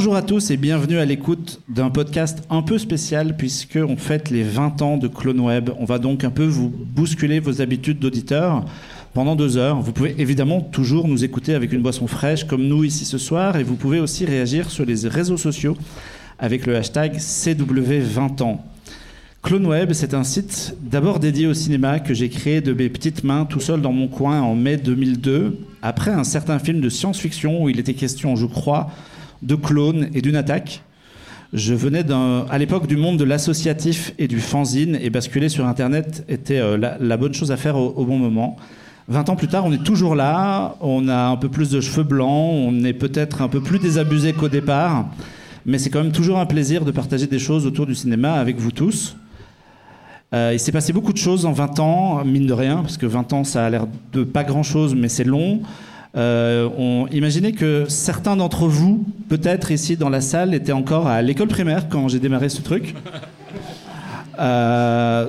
Bonjour à tous et bienvenue à l'écoute d'un podcast un peu spécial puisqu'on fête les 20 ans de Clone Web. On va donc un peu vous bousculer vos habitudes d'auditeur pendant deux heures. Vous pouvez évidemment toujours nous écouter avec une boisson fraîche comme nous ici ce soir et vous pouvez aussi réagir sur les réseaux sociaux avec le hashtag CW20 ans. CloneWeb, c'est un site d'abord dédié au cinéma que j'ai créé de mes petites mains tout seul dans mon coin en mai 2002, après un certain film de science-fiction où il était question, je crois, de clones et d'une attaque. Je venais à l'époque du monde de l'associatif et du fanzine et basculer sur Internet était euh, la, bonne chose à faire au, bon moment. 20 ans plus tard, on est toujours là, on a un peu plus de cheveux blancs, on est peut-être un peu plus désabusé qu'au départ, mais c'est quand même toujours un plaisir de partager des choses autour du cinéma avec vous tous. Euh, il s'est passé beaucoup de choses en 20 ans, mine de rien, parce que 20 ans, ça a l'air de pas grand-chose, mais c'est long. Euh, on imaginait que certains d'entre vous, peut-être ici dans la salle, étaient encore à l'école primaire quand j'ai démarré ce truc. Euh,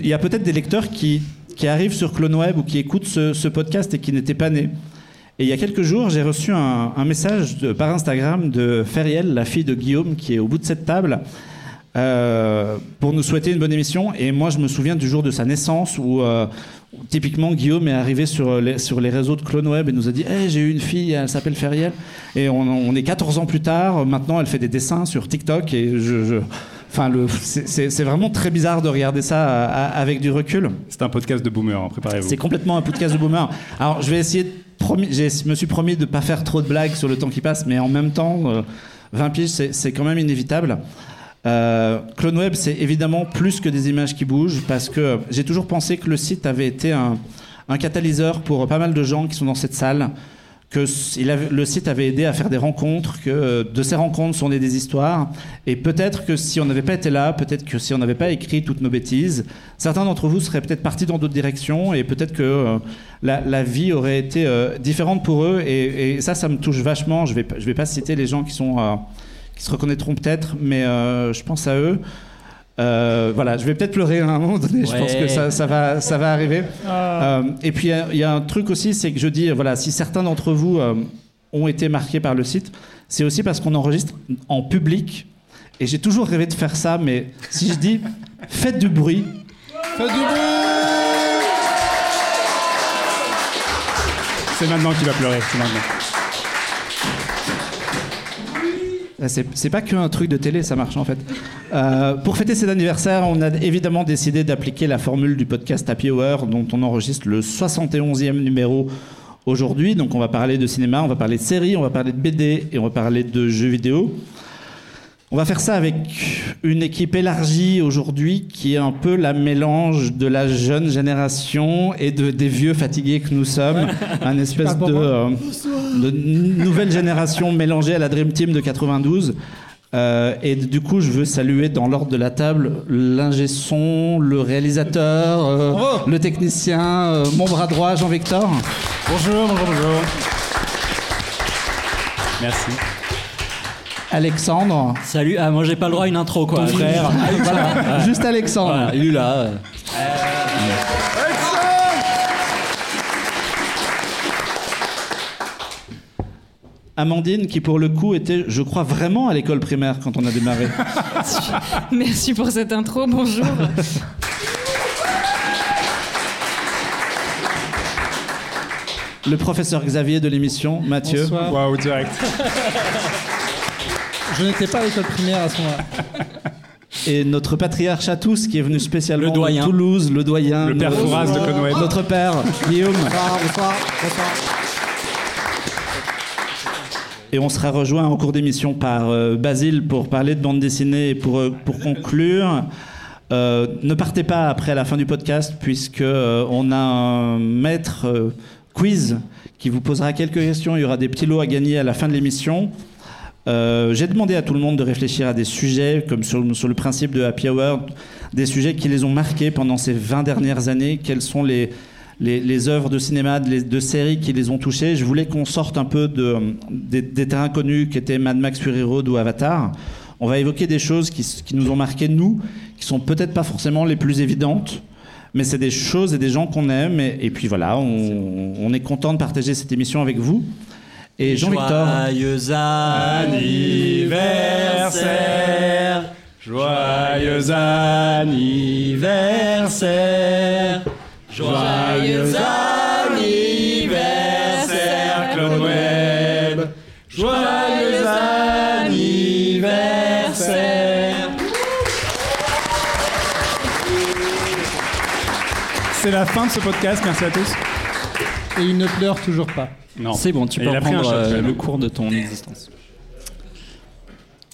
il y a peut-être des lecteurs qui, qui arrivent sur CloneWeb ou qui écoutent ce, podcast et qui n'étaient pas nés. Et il y a quelques jours, j'ai reçu un, message par Instagram de Feriel, la fille de Guillaume, qui est au bout de cette table, euh, pour nous souhaiter une bonne émission. Et moi, je me souviens du jour de sa naissance où, euh, typiquement, Guillaume est arrivé sur les, sur les réseaux de CloneWeb et nous a dit hey, J'ai eu une fille, elle s'appelle Feriel. Et on, est 14 ans plus tard. Maintenant, elle fait des dessins sur TikTok. Et je, Enfin, c'est vraiment très bizarre de regarder ça avec du recul. C'est un podcast de boomer, hein, préparez-vous. C'est complètement un podcast de boomer. Alors, je vais essayer de. Je me suis promis de ne pas faire trop de blagues sur le temps qui passe, mais en même temps, 20 euh, piges, c'est quand même inévitable. Euh, CloneWeb, c'est évidemment plus que des images qui bougent, parce que j'ai toujours pensé que le site avait été un, catalyseur pour pas mal de gens qui sont dans cette salle, que le site avait aidé à faire des rencontres, que de ces rencontres sont nées des histoires, et peut-être que si on n'avait pas été là, peut-être que si on n'avait pas écrit toutes nos bêtises, certains d'entre vous seraient peut-être partis dans d'autres directions, et peut-être que euh, la, vie aurait été euh, différente pour eux, et, ça, ça me touche vachement. Je vais, je vais pas citer les gens qui sont qui se reconnaîtront peut-être, mais euh, je pense à eux. Euh, voilà, je vais peut-être pleurer à un moment donné, je pense que ça, ça, va, ça va arriver. Ah. Euh, et puis il y, a un truc aussi, c'est que je dis, voilà, si certains d'entre vous ont été marqués par le site, c'est aussi parce qu'on enregistre en public. Et j'ai toujours rêvé de faire ça, mais si je dis faites du bruit. Faites du bruit C'est maintenant qu'il va pleurer, c'est maintenant. C'est pas qu'un truc de télé, ça marche en fait. Euh, pour fêter cet anniversaire, on a évidemment décidé d'appliquer la formule du podcast Happy Hour, dont on enregistre le 71e numéro aujourd'hui. Donc on va parler de cinéma, on va parler de séries, on va parler de BD et on va parler de jeux vidéo. On va faire ça avec une équipe élargie aujourd'hui qui est un peu la mélange de la jeune génération et de, des vieux fatigués que nous sommes. Un espèce euh, de, nouvelle génération mélangée à la Dream Team de 92. Euh, et du coup, je veux saluer dans l'ordre de la table l'ingé son, le réalisateur, euh, le technicien, mon bras droit, Jean-Victor. Bonjour, bonjour, bonjour. Merci. Alexandre. Salut. Ah, moi, j'ai pas le droit à une intro, quoi. frère. voilà. Juste Alexandre. Voilà, il est là. Amandine, qui pour le coup était, je crois, vraiment à l'école primaire quand on a démarré. Merci pour cette intro, bonjour. Le professeur Xavier de l'émission, Mathieu. Waouh, direct. Je n'étais pas à l'école primaire à ce moment-là. Et notre patriarche à tous, qui est venu spécialement de Toulouse, le doyen. Le père Fouras de Conway. Notre père, Guillaume. Bonsoir, bonsoir, bonsoir. Et on sera rejoint en cours d'émission par euh, Basile pour parler de bande dessinée et pour, euh, pour conclure. Euh, ne partez pas après la fin du podcast, puisque on a un maître quiz qui vous posera quelques questions. Il y aura des petits lots à gagner à la fin de l'émission. Euh, j'ai demandé à tout le monde de réfléchir à des sujets, comme sur, le principe de Happy Hour, des sujets qui les ont marqués pendant ces 20 dernières années. Quelles sont les, les, œuvres de cinéma, de, séries qui les ont touchés Je voulais qu'on sorte un peu de, des, terrains connus qui étaient Mad Max Fury Road ou Avatar. On va évoquer des choses qui, nous ont marqués, nous, qui sont peut-être pas forcément les plus évidentes, mais c'est des choses et des gens qu'on aime. Et, puis voilà, on, est content de partager cette émission avec vous. Et Jean-Victor. Joyeux anniversaire. Joyeux anniversaire. Joyeux anniversaire, Claude Webb. Joyeux anniversaire. C'est la fin de ce podcast. Merci à tous. Et il ne pleure toujours pas. Non. C'est bon, tu peux reprendre euh, le cours de ton existence.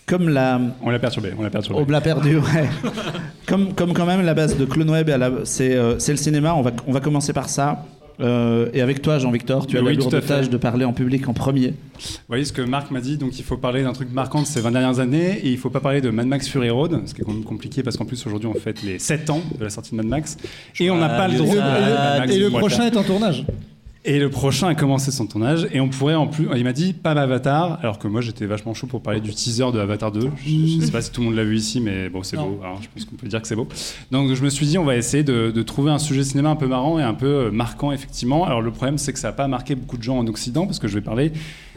Comme la, On l'a perturbé. On l'a perturbé. On l'a perdu, ouais. comme, comme quand même la base de Clone Web, c'est euh, c'est le cinéma. On va, on va commencer par ça. Euh, et avec toi, Jean-Victor, tu as Oui, la lourde tâche de parler en public en premier. Vous voyez ce que Marc m'a dit, donc il faut parler d'un truc marquant de ces 20 dernières années, et il faut pas parler de Mad Max Fury Road, ce qui est quand même compliqué parce qu'en plus aujourd'hui on fête les 7 ans de la sortie de Mad Max, et on n'a pas le droit. Et et le prochain est en tournage. Et le prochain a commencé son tournage, et on pourrait en plus. Il m'a dit pas Avatar, alors que moi j'étais vachement chaud pour parler du teaser de Avatar 2. Je, je sais pas si tout le monde l'a vu ici, mais bon, c'est beau. Alors je pense qu'on peut dire que c'est beau. Donc je me suis dit, on va essayer de, de trouver un sujet cinéma un peu marrant et un peu euh, marquant, effectivement. Alors le problème, c'est que ça n'a pas marqué beaucoup de gens en Occident, parce que je vais parler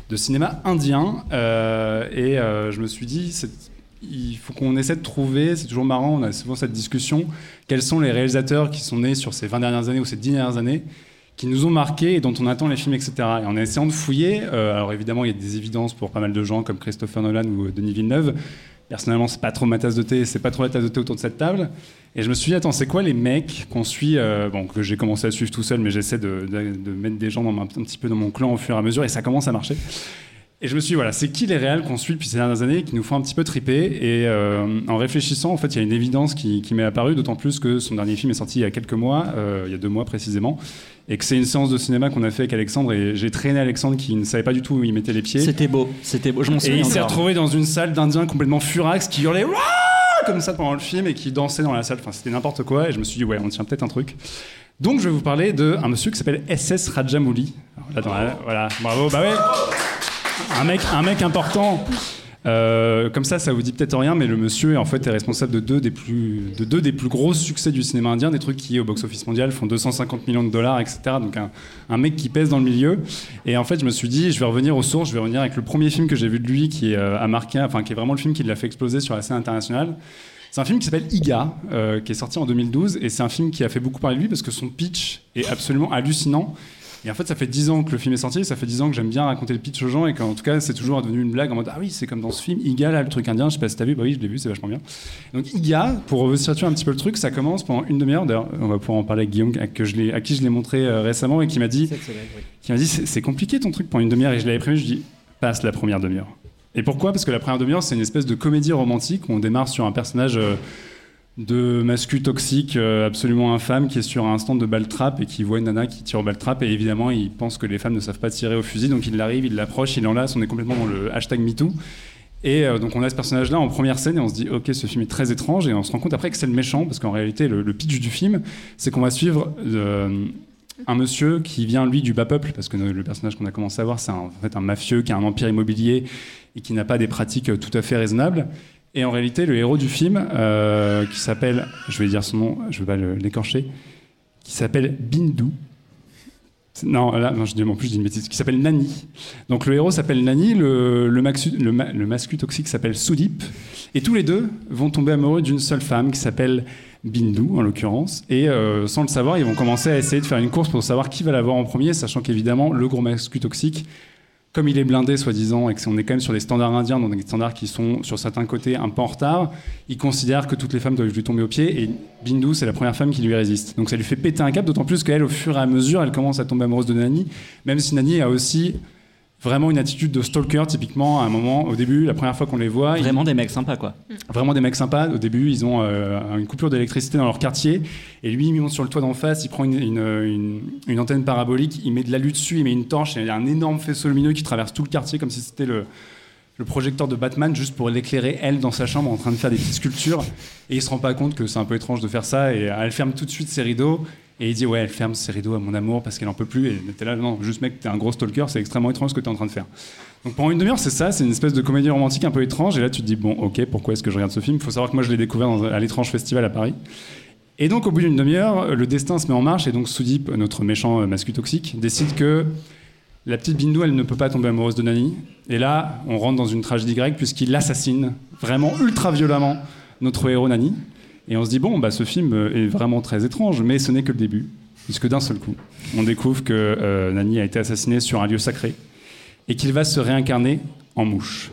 de cinéma indien. euh, et euh, je me suis dit, c'est- il faut qu'on essaie de trouver, c'est toujours marrant, on a souvent cette discussion, quels sont les réalisateurs qui sont nés sur ces 20 dernières années ou ces 10 dernières années qui nous ont marqués et dont on attend les films, etc. Et en essayant de fouiller, euh, alors évidemment, il y a des évidences pour pas mal de gens comme Christopher Nolan ou euh, Denis Villeneuve. Personnellement, c'est pas trop ma tasse de thé, c'est pas trop la tasse de thé autour de cette table. Et je me suis dit, attends, c'est quoi les mecs qu'on suit, euh, bon, que j'ai commencé à suivre tout seul, mais j'essaie de, mettre des gens dans un petit peu dans mon clan au fur et à mesure, et ça commence à marcher. Et je me suis dit, voilà, c'est qui les réels qu'on suit depuis ces dernières années qui nous font un petit peu triper? Et en réfléchissant, en fait, il y a une évidence qui, m'est apparue, d'autant plus que son dernier film est sorti il y a quelques mois, il y a deux mois précisément, et que c'est une séance de cinéma qu'on a fait avec Alexandre, et j'ai traîné Alexandre qui ne savait pas du tout où il mettait les pieds. C'était beau, c'était beau. Je m'en Et souviens il s'est retrouvé dans une salle d'Indiens complètement furax qui hurlait comme ça pendant le film et qui dansait dans la salle. Enfin, c'était n'importe quoi. Et je me suis dit, ouais, on tient peut-être un truc. Donc, je vais vous parler d'un monsieur qui s'appelle SS Rajamouli. Alors, là, dans la- voilà, bravo, bah ouais. Un mec, un mec important. Euh, comme ça, ça vous dit peut-être rien, mais le monsieur en fait est responsable de deux des plus, de deux des plus gros succès du cinéma indien, des trucs qui au box-office mondial font 250 millions de dollars, etc. Donc un, mec qui pèse dans le milieu. Et en fait, je me suis dit, je vais revenir aux sources, je vais revenir avec le premier film que j'ai vu de lui, qui euh, a marqué, enfin qui est vraiment le film qui l'a fait exploser sur la scène internationale. C'est un film qui s'appelle Iga, euh, qui est sorti en 2012, et c'est un film qui a fait beaucoup parler de lui parce que son pitch est absolument hallucinant. Et en fait, ça fait 10 ans que le film est sorti, ça fait 10 ans que j'aime bien raconter le pitch aux gens, et qu'en tout cas, c'est toujours devenu une blague en mode Ah oui, c'est comme dans ce film, Iga, là, le truc indien, je sais pas si t'as vu, bah oui, je l'ai vu, c'est vachement bien. Donc, Iga, pour resituer un petit peu le truc, ça commence pendant une demi-heure, d'ailleurs, on va pouvoir en parler avec Guillaume, à, que je l'ai- à qui je l'ai montré euh, récemment, et qui m'a dit qui m'a dit c'est c'est compliqué ton truc pendant une demi-heure. Et je l'avais prévu je dis passe la première demi-heure. Et pourquoi? Parce que la première demi-heure c'est une espèce de comédie romantique où on démarre sur un personnage euh, de mascu toxique euh, absolument infâme qui est sur un stand de balle trap et qui voit une nana qui tire au balle trap et évidemment il pense que les femmes ne savent pas tirer au fusil. Donc il arrive il l'approche il enlace on est complètement dans le hashtag MeToo. Et euh, donc on a ce personnage-là en première scène et on se dit ok ce film est très étrange. Et on se rend compte après que c'est le méchant parce qu'en réalité le, pitch du film c'est qu'on va suivre euh, un monsieur qui vient lui du bas peuple. Parce que le personnage qu'on a commencé à voir c'est en fait un mafieux qui a un empire immobilier et qui n'a pas des pratiques tout à fait raisonnables et en réalité le héros du film euh, qui s'appelle je vais dire son nom je vais pas l'écorcher qui s'appelle Bindu non, là, non, je dis en plus, je dis une bêtise. Qui s'appelle Nani. Donc le héros s'appelle Nani, le, le, mascu toxique s'appelle Sudip. Et tous les deux vont tomber amoureux d'une seule femme qui s'appelle Bindu, en l'occurrence. Et euh, sans le savoir, ils vont commencer à essayer de faire une course pour savoir qui va l'avoir en premier, sachant qu'évidemment, le gros mascu toxique, comme il est blindé, soi-disant, et qu'on est quand même sur des standards indiens, donc des standards qui sont sur certains côtés un peu en retard, il considère que toutes les femmes doivent lui tomber aux pieds, et Bindu, c'est la première femme qui lui résiste. Donc ça lui fait péter un cap, d'autant plus qu'elle, au fur et à mesure, elle commence à tomber amoureuse de Nani, même si Nani a aussi vraiment une attitude de stalker, typiquement, à un moment, au début, la première fois qu'on les voit, ils- Vraiment des mecs sympas, quoi. Vraiment des mecs sympas. Au début, ils ont euh, une coupure d'électricité dans leur quartier. Et lui, il monte sur le toit d'en face, il prend une, une- une- une antenne parabolique, il met de l'alu dessus, il met une torche, et il y a un énorme faisceau lumineux qui traverse tout le quartier comme si c'était le, le projecteur de Batman, juste pour l'éclairer, elle, dans sa chambre, en train de faire des petites sculptures. Et il se rend pas compte que c'est un peu étrange de faire ça. Et elle ferme tout de suite ses rideaux. Et il dit Ouais, elle ferme ses rideaux à mon amour parce qu'elle en peut plus. Et t'es là, non, juste mec, t'es un gros stalker, c'est extrêmement étrange ce que t'es en train de faire. Donc pendant une demi-heure, c'est ça, c'est une espèce de comédie romantique un peu étrange. Et là, tu te dis, bon, ok, pourquoi est-ce que je regarde ce film? Il faut savoir que moi, je l'ai découvert à l'étrange festival à Paris. Et donc, au bout d'une demi-heure, le destin se met en marche. Et donc, Soudip, notre méchant euh, mascu toxique, décide que La petite Bindou, elle ne peut pas tomber amoureuse de Nani. Et là, on rentre dans une tragédie grecque puisqu'il assassine vraiment ultra violemment notre héros Nani. Et on se dit, bon, bah, ce film est vraiment très étrange, mais ce n'est que le début. Puisque d'un seul coup, on découvre que euh, Nani a été assassiné sur un lieu sacré et qu'il va se réincarner en mouche.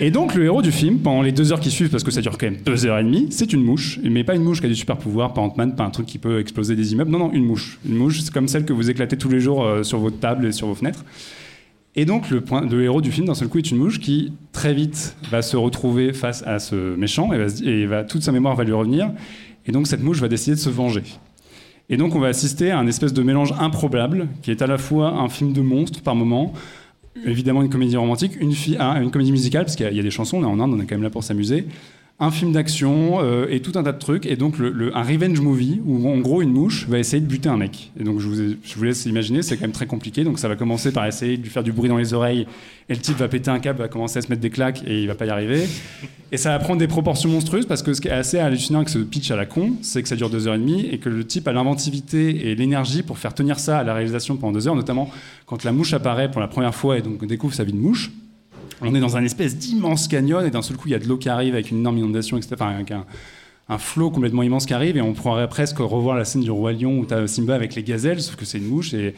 Et donc le héros du film, pendant les deux heures qui suivent, parce que ça dure quand même deux heures et demie, c'est une mouche, mais pas une mouche qui a du super pouvoir, pas Ant-Man, pas un truc qui peut exploser des immeubles, non, non, une mouche. Une mouche, c'est comme celle que vous éclatez tous les jours euh, sur votre table et sur vos fenêtres. Et donc le, point, le héros du film, d'un seul coup, est une mouche qui très vite va se retrouver face à ce méchant et, va, toute sa mémoire va lui revenir. Et donc cette mouche va décider de se venger. Et donc on va assister à un espèce de mélange improbable qui est à la fois un film de monstre par moment, évidemment une comédie romantique, une, une comédie musicale, parce qu'il y, a- des chansons, on est en Inde, on est quand même là pour s'amuser, un film d'action euh, et tout un tas de trucs, et donc un revenge movie où en gros une mouche va essayer de buter un mec. Et donc je vous, je vous laisse imaginer, c'est quand même très compliqué, donc ça va commencer par essayer de lui faire du bruit dans les oreilles, et le type va péter un câble, va commencer à se mettre des claques, et il va pas y arriver. Et ça va prendre des proportions monstrueuses parce que ce qui est assez hallucinant avec ce pitch à la con, c'est que ça dure deux heures et demie et que le type a l'inventivité et l'énergie pour faire tenir ça à la réalisation pendant deux heures, notamment quand la mouche apparaît pour la première fois et donc on découvre sa vie de mouche. On est dans un espèce d'immense canyon et d'un seul coup il y a de l'eau qui arrive avec une énorme inondation, etc. Enfin, avec un, un flot complètement immense qui arrive et on pourrait presque revoir la scène du roi lion où tu as Simba avec les gazelles, sauf que c'est une mouche et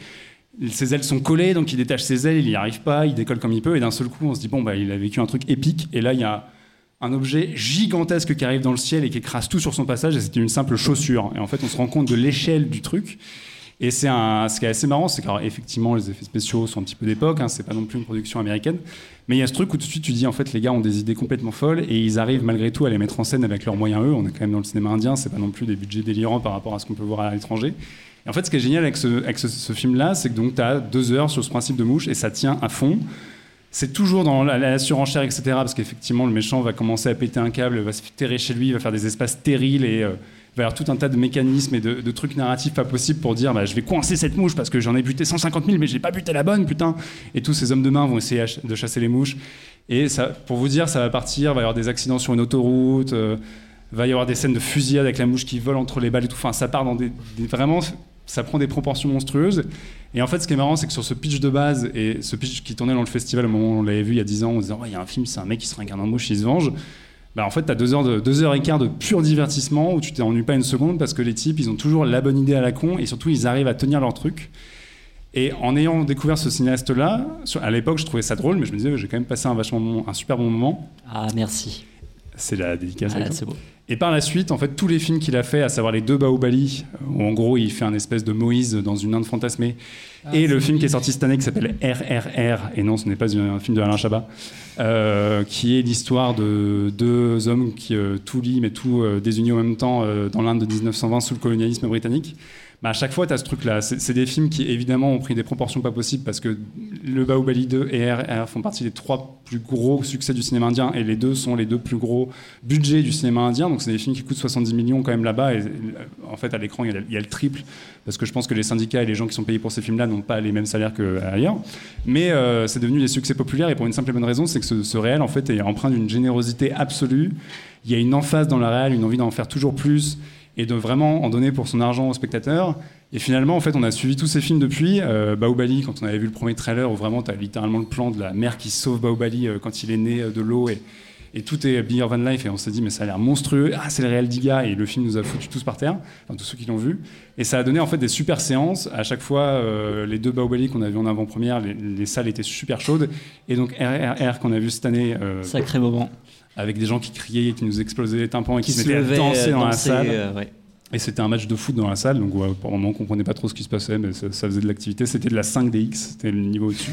ses ailes sont collées, donc il détache ses ailes, il n'y arrive pas, il décolle comme il peut, et d'un seul coup, on se dit, bon, bah, il a vécu un truc épique, et là, il y a un objet gigantesque qui arrive dans le ciel et qui écrase tout sur son passage, et c'était une simple chaussure. Et en fait, on se rend compte de l'échelle du truc. Et c'est un, ce qui est assez marrant, c'est qu'effectivement, les effets spéciaux sont un petit peu d'époque, hein, c'est pas non plus une production américaine, mais il y a ce truc où tout de suite tu dis, en fait, les gars ont des idées complètement folles, et ils arrivent malgré tout à les mettre en scène avec leurs moyens, eux. On est quand même dans le cinéma indien, c'est pas non plus des budgets délirants par rapport à ce qu'on peut voir à l'étranger. Et en fait, ce qui est génial avec ce, film-là, c'est que donc tu as deux heures sur ce principe de mouche et ça tient à fond. C'est toujours dans la, la surenchère, etc. Parce qu'effectivement, le méchant va commencer à péter un câble, va se terrer chez lui, va faire des espaces stériles et euh, il va y avoir tout un tas de mécanismes et de, trucs narratifs pas possibles pour dire bah, je vais coincer cette mouche parce que j'en ai buté 150 000, mais j'ai pas buté la bonne, putain. Et tous ces hommes de main vont essayer de chasser les mouches. Et pour vous dire, ça va partir, va y avoir des accidents sur une autoroute. euh, va y avoir des scènes de fusillade avec la mouche qui vole entre les balles et tout. Enfin, ça part dans des, vraiment, ça prend des proportions monstrueuses. Et en fait, ce qui est marrant, c'est que sur ce pitch de base et ce pitch qui tournait dans le festival au moment où on l'avait vu il y a 10 ans, disant, Ouais, il y a un film, c'est un mec qui se réincarne en mouche, il se venge. Bah, en fait, tu as deux heures, et quart de pur divertissement où tu t'ennuies pas une seconde parce que les types, ils ont toujours la bonne idée à la con et surtout, ils arrivent à tenir leur truc. Et en ayant découvert ce cinéaste-là, à l'époque, je trouvais ça drôle, mais je me disais, j'ai quand même passé un, vachement bon- un super bon moment. Ah, merci. C'est la dédicace. Ah, c'est beau. Et par la suite, en fait, tous les films qu'il a fait, à savoir les deux Baobali, où en gros il fait un espèce de Moïse dans une Inde fantasmée, et le film qui est sorti cette année qui s'appelle RRR, et non, ce n'est pas un film de Alain Chabat, euh, qui est l'histoire de deux hommes qui euh, tout lient mais tout euh, désunis en même temps euh, dans l'Inde de 1920 sous le colonialisme britannique. Bah, à chaque fois, tu as ce truc-là. C'est des films qui, évidemment, ont pris des proportions pas possibles parce que le Baobali 2 et RR font partie des trois plus gros succès du cinéma indien et les deux sont les deux plus gros budgets du cinéma indien. Donc, c'est des films qui coûtent 70 millions quand même là-bas. Et euh, en fait, à l'écran, il y, a le- il y a le triple parce que je pense que les syndicats et les gens qui sont payés pour ces films-là n'ont pas les mêmes salaires qu'ailleurs. Mais euh, c'est devenu des succès populaires et pour une simple et bonne raison, c'est que ce, ce réel, en fait, est empreint d'une générosité absolue. Il y a une emphase dans le réel, une envie d'en faire toujours plus et de vraiment en donner pour son argent aux spectateurs. Et finalement, en fait, on a suivi tous ces films depuis. Euh, Baobali, quand on avait vu le premier trailer, où vraiment, tu as littéralement le plan de la mère qui sauve Baobali euh, quand il est né euh, de l'eau. Et, et tout est bigger than life. Et on s'est dit, mais ça a l'air monstrueux. Ah, c'est le réel d'Iga. Et le film nous a foutu tous par terre, enfin, tous ceux qui l'ont vu. Et ça a donné en fait des super séances. À chaque fois, euh, les deux Baobali qu'on a vu en avant-première, les, les salles étaient super chaudes. Et donc, RRR qu'on a vu cette année. euh, Sacré moment. avec des gens qui criaient, qui nous explosaient les tympans et qui, Qui se se mettaient à levait, danser dans la salle. euh, ouais. Et c'était un match de foot dans la salle, donc ouais, pour le moment on comprenait pas trop ce qui se passait, mais ça, ça faisait de l'activité. C'était de la 5DX, c'était le niveau au-dessus.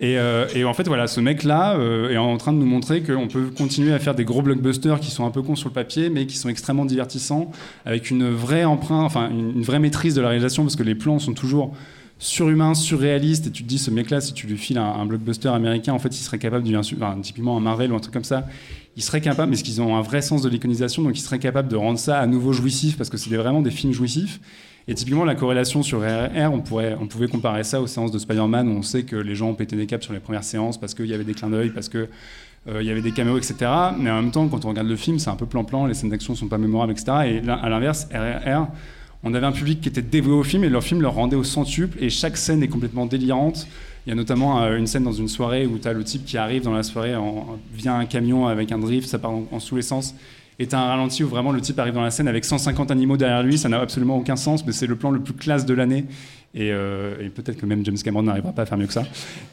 Et, euh, et en fait, voilà, ce mec-là euh, est en train de nous montrer qu'on peut continuer à faire des gros blockbusters qui sont un peu cons sur le papier, mais qui sont extrêmement divertissants, avec une vraie empreinte, enfin une, vraie maîtrise de la réalisation, parce que les plans sont toujours surhumains, surréalistes, et tu te dis, ce mec-là, si tu lui files un, un blockbuster américain, en fait, il serait capable, de, enfin, typiquement un Marvel ou un truc comme ça, il serait capable, mais parce qu'ils ont un vrai sens de l'iconisation, donc ils seraient capables de rendre ça à nouveau jouissif, parce que c'est vraiment des films jouissifs. Et typiquement, la corrélation sur RR, on, pouvait comparer ça aux séances de Spider-Man, où on sait que les gens ont pété des câbles sur les premières séances, parce qu'il y avait des clins d'œil, parce que euh, y avait des caméos, etc. Mais en même temps, quand on regarde le film, c'est un peu plan-plan, les scènes d'action sont pas mémorables, etc. Et à l'inverse, RRR, on avait un public qui était dévoué au film et leur film leur rendait au centuple et chaque scène est complètement délirante. Il y a notamment euh, une scène dans une soirée où tu as le type qui arrive dans la soirée en, via un camion avec un drift, ça part en, en sous-essence. T'as un ralenti où vraiment le type arrive dans la scène avec 150 animaux derrière lui, ça n'a absolument aucun sens, mais c'est le plan le plus classe de l'année. Et, euh, peut-être que même James Cameron n'arrivera pas à faire mieux que ça.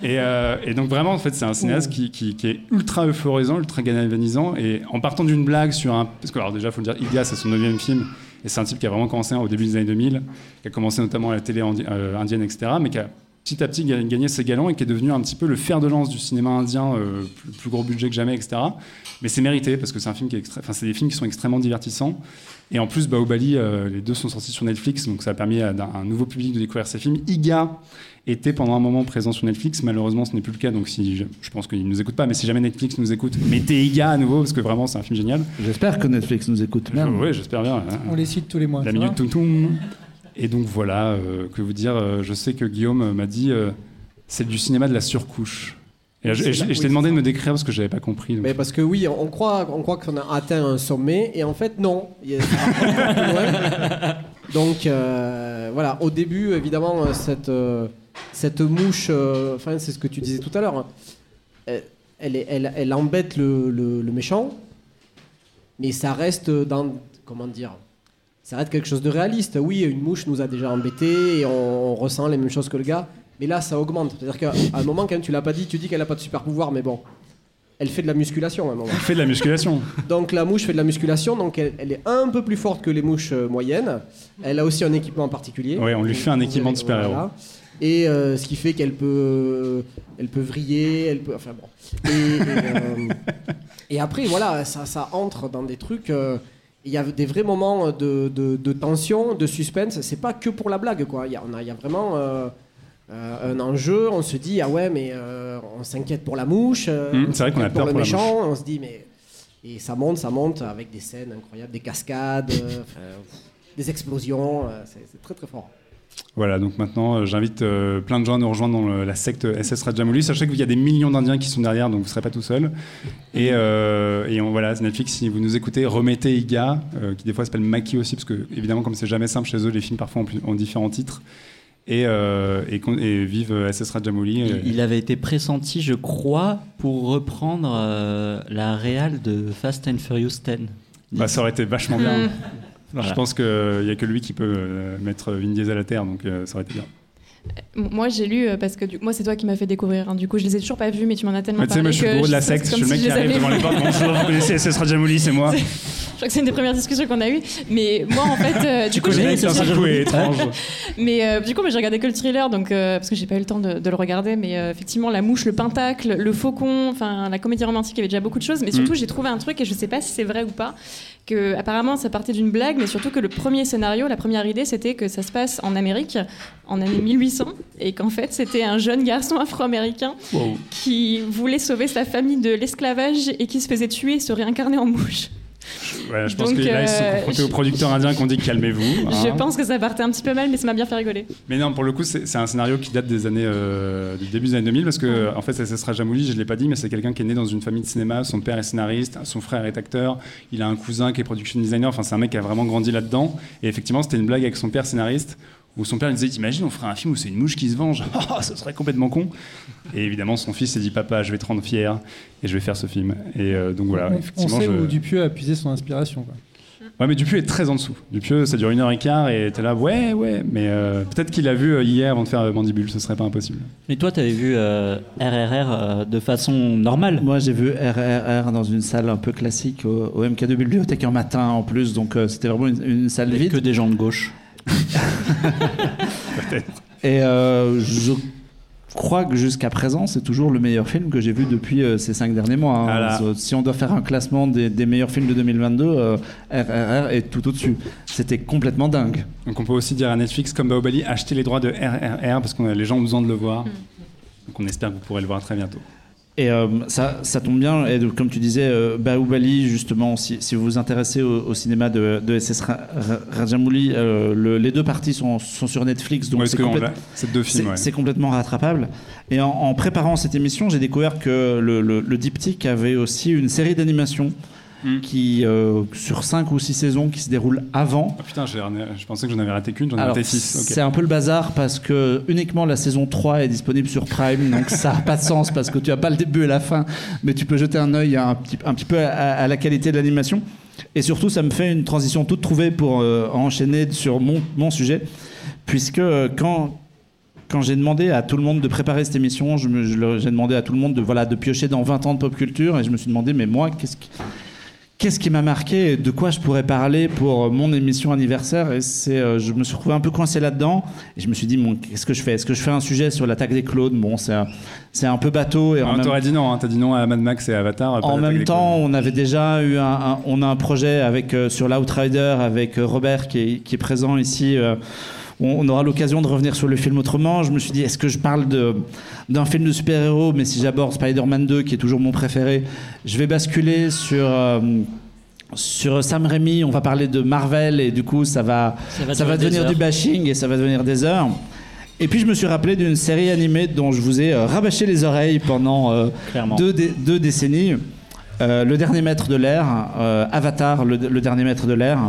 Et, euh, donc vraiment, en fait, c'est un cinéaste qui, est ultra euphorisant, ultra galvanisant. Et en partant d'une blague sur un... Parce que alors déjà, faut le dire, Iga, c'est son neuvième film. Et c'est un type qui a vraiment commencé au début des années 2000, qui a commencé notamment à la télé euh, indienne, etc. Mais qui a petit à petit ga- gagné ses galons et qui est devenu un petit peu le fer de lance du cinéma indien, euh, plus, plus gros budget que jamais, etc. Mais c'est mérité parce que c'est un film qui est enfin, c'est des films qui sont extrêmement divertissants. Et en plus, Baobali, euh, les deux sont sortis sur Netflix, donc ça a permis à, un nouveau public de découvrir ces films. Iga était pendant un moment présent sur Netflix, malheureusement ce n'est plus le cas, donc si je, je pense qu'il ne nous écoute pas, mais si jamais Netflix nous écoute, mettez Iga à nouveau parce que vraiment c'est un film génial. J'espère que Netflix nous écoute. Merde. Oui, j'espère bien. hein. On les cite tous les mois. La minute va toum toum. Et donc voilà, euh, que vous dire, euh, je sais que Guillaume m'a dit euh, c'est du cinéma de la surcouche. Et, je, et je- et je t'ai demandé de me décrire parce que je n'avais pas compris. donc- Mais parce que oui, on croit, on croit qu'on a atteint un sommet et en fait non. Il y a- ça va encore plus loin. Donc euh, voilà, au début évidemment euh, cette euh, cette mouche, euh, enfin c'est ce que tu disais tout à l'heure, hein, elle, elle, est- elle- elle embête le, le- le méchant, mais ça reste dans comment dire, ça reste quelque chose de réaliste. Oui, une mouche nous a déjà embêtés et on, on ressent les mêmes choses que le gars, mais là ça augmente. C'est-à-dire qu'à un moment quand tu l'as pas dit, tu dis qu'elle a pas de super pouvoir, mais bon. Elle fait de la musculation à un moment. Il fait de la musculation. Donc la mouche fait de la musculation, donc elle, elle est un peu plus forte que les mouches euh, moyennes. Elle a aussi un équipement particulier. Oui, on lui fait un équipement de super-héros. voilà. Et euh, ce qui fait qu'elle peut, elle peut vriller, elle peut, enfin bon. Et, et, euh, et après voilà, ça, ça entre dans des trucs. Euh, Il y a des vrais moments de, de- de tension, de suspense. C'est pas que pour la blague quoi. Il y a, on a, il y a vraiment. euh, euh, un enjeu, on se dit ah ouais mais euh, on s'inquiète pour la mouche, euh, Mmh, c'est vrai qu'on a peur le pour la méchant, on se dit mais et ça monte, ça monte avec des scènes incroyables, des cascades, euh, des explosions, euh, c'est très très fort. Voilà, donc maintenant euh, j'invite euh, plein de gens à nous rejoindre dans le- la secte SS Rajamouli. Sachez qu'il y a des millions d'Indiens qui sont derrière, donc vous ne serez pas tout seul. Et, euh, et on, voilà, Netflix, si vous nous écoutez, remettez Iga, euh, qui des fois s'appelle Maki aussi, parce que évidemment, comme c'est jamais simple chez eux, les films parfois ont, plus- ont différents titres. Et, euh, et, con- et vive SS Rajamouli. Il, il avait été pressenti, je crois, pour reprendre euh, la réal de Fast and Furious 10. bah, ça aurait été vachement bien. Voilà. Je pense qu'il n'y a que lui qui peut euh, mettre Vin Diesel à terre, donc euh, ça aurait été bien. Moi, j'ai lu euh, parce que du... moi, c'est toi qui m'as fait découvrir. hein. Du coup, je les ai toujours pas vus, mais tu m'en as tellement Mais tu sais, parlé moi je suis le gros de la secte, je suis le mec si qui je les arrive devant les portes. Bonjour, vous connaissez SS Rajamouli, c'est moi. Je crois que c'est une des premières discussions qu'on a eues. Mais moi, en fait, euh, du Tu coup, j'ai- étrange. Mais euh, du coup, mais j'ai regardé que le thriller, donc euh, parce que j'ai pas eu le temps de, de le regarder. Mais euh, effectivement, la mouche, le pentacle, le faucon, enfin la comédie romantique, il y avait déjà beaucoup de choses. Mais surtout, Mm. j'ai trouvé un truc et je sais pas si c'est vrai ou pas. Que apparemment, ça partait d'une blague, mais surtout que le premier scénario, la première idée, c'était que ça se passe en Amérique, en année 1800, et qu'en fait, c'était un jeune garçon afro-américain Wow. qui voulait sauver sa famille de l'esclavage et qui se faisait tuer et se réincarner en mouche. Je pense Donc, que là, ils se sont euh, confrontés je- aux producteurs indiens qui ont dit calmez-vous. Je hein. pense que ça partait un petit peu mal, mais ça m'a bien fait rigoler. Mais non, pour le coup, c'est un scénario qui date des années, euh, du début des années 2000, parce que, en fait, SS Rajamouli, je ne l'ai pas dit, mais c'est quelqu'un qui est né dans une famille de cinéma. Son père est scénariste, son frère est acteur, il a un cousin qui est production designer. Enfin, c'est un mec qui a vraiment grandi là-dedans. Et effectivement, c'était une blague avec son père scénariste, où son père lui disait T'imagines, on ferait un film où c'est une mouche qui se venge Oh, Ce serait complètement con. Et évidemment, son fils s'est dit Papa, je vais te rendre fier et je vais faire ce film. Et euh, donc voilà, on, on effectivement. sait je- où Dupieux a puisé son inspiration. quoi. Ouais, mais Dupieux est très en dessous. Dupieux, ça dure une heure et quart et t'es là, ouais, ouais. Mais euh, peut-être qu'il a vu euh, hier avant de faire Mandibule, ce serait pas impossible. Mais toi, tu avais vu euh, RRR euh, de façon normale? Moi, j'ai vu RRR dans une salle un peu classique au, au MK2 Bibliothèque un matin en plus, donc euh, c'était vraiment une, une salle Avec vide. que des gens de gauche. Et euh, je crois que jusqu'à présent, c'est toujours le meilleur film que j'ai vu depuis euh, ces cinq derniers mois. hein. Si on doit faire un classement des, des meilleurs films de 2022, euh, RRR est tout au-dessus. C'était complètement dingue. Donc on peut aussi dire à Netflix, comme Baobali, achetez les droits de RRR parce que les gens ont besoin de le voir. Donc on espère que vous pourrez le voir très bientôt. Et euh, ça, ça tombe bien, et donc, comme tu disais, euh, Baoubali, justement, si, si vous vous intéressez au, au cinéma de, de SS Ra- Ra- Rajamouli, euh, le- les deux parties sont, sont sur Netflix, donc Ouais, c'est complète- ouais. complètement rattrapable. Et en, en préparant cette émission, j'ai découvert que le, le, le diptyque avait aussi une série d'animations Mm. qui, euh, sur 5 ou 6 saisons qui se déroulent avant. Ah, putain, j'ai- je pensais que j'en avais raté qu'une, j'en ai raté 6. c'est un peu le bazar parce que uniquement la saison 3 est disponible sur Prime, donc ça n'a pas de sens parce que tu n'as pas le début et la fin, mais tu peux jeter un œil un petit, un petit peu à, à la qualité de l'animation. Et surtout, ça me fait une transition toute trouvée pour euh, enchaîner sur mon, mon sujet, puisque euh, quand, quand j'ai demandé à tout le monde de préparer cette émission, je je j'ai demandé à tout le monde de, voilà, de piocher dans 20 ans de pop culture, et je me suis demandé, mais moi, qu'est-ce qui... Qu'est-ce qui m'a marqué et de quoi je pourrais parler pour mon émission anniversaire Et c'est, euh, je me suis retrouvé un peu coincé là-dedans et je me suis dit, bon, qu'est-ce que je fais? Est-ce que je fais un sujet sur l'attaque des clones? Bon, c'est un, c'est un peu bateau et en même T'aurais dit non, hein, t'as dit non à Mad Max et Avatar. en même temps, on avait déjà eu un, un- on a un projet avec euh, sur l'Outrider avec euh, Robert qui est, qui est présent ici. euh, on, aura l'occasion de revenir sur le film autrement. Je me suis dit, est-ce que je parle d'un film de super-héros, mais si j'aborde Spider-Man 2, qui est toujours mon préféré, je vais basculer sur euh, sur Sam Raimi. On va parler de Marvel et du coup, ça va Ça va, ça devenir du bashing et ça va devenir des heures. Et puis je me suis rappelé d'une série animée dont je vous ai euh, rabâché les oreilles pendant euh, deux, dé- deux décennies. Euh, le dernier maître de l'air, Avatar, le, le dernier maître de l'air.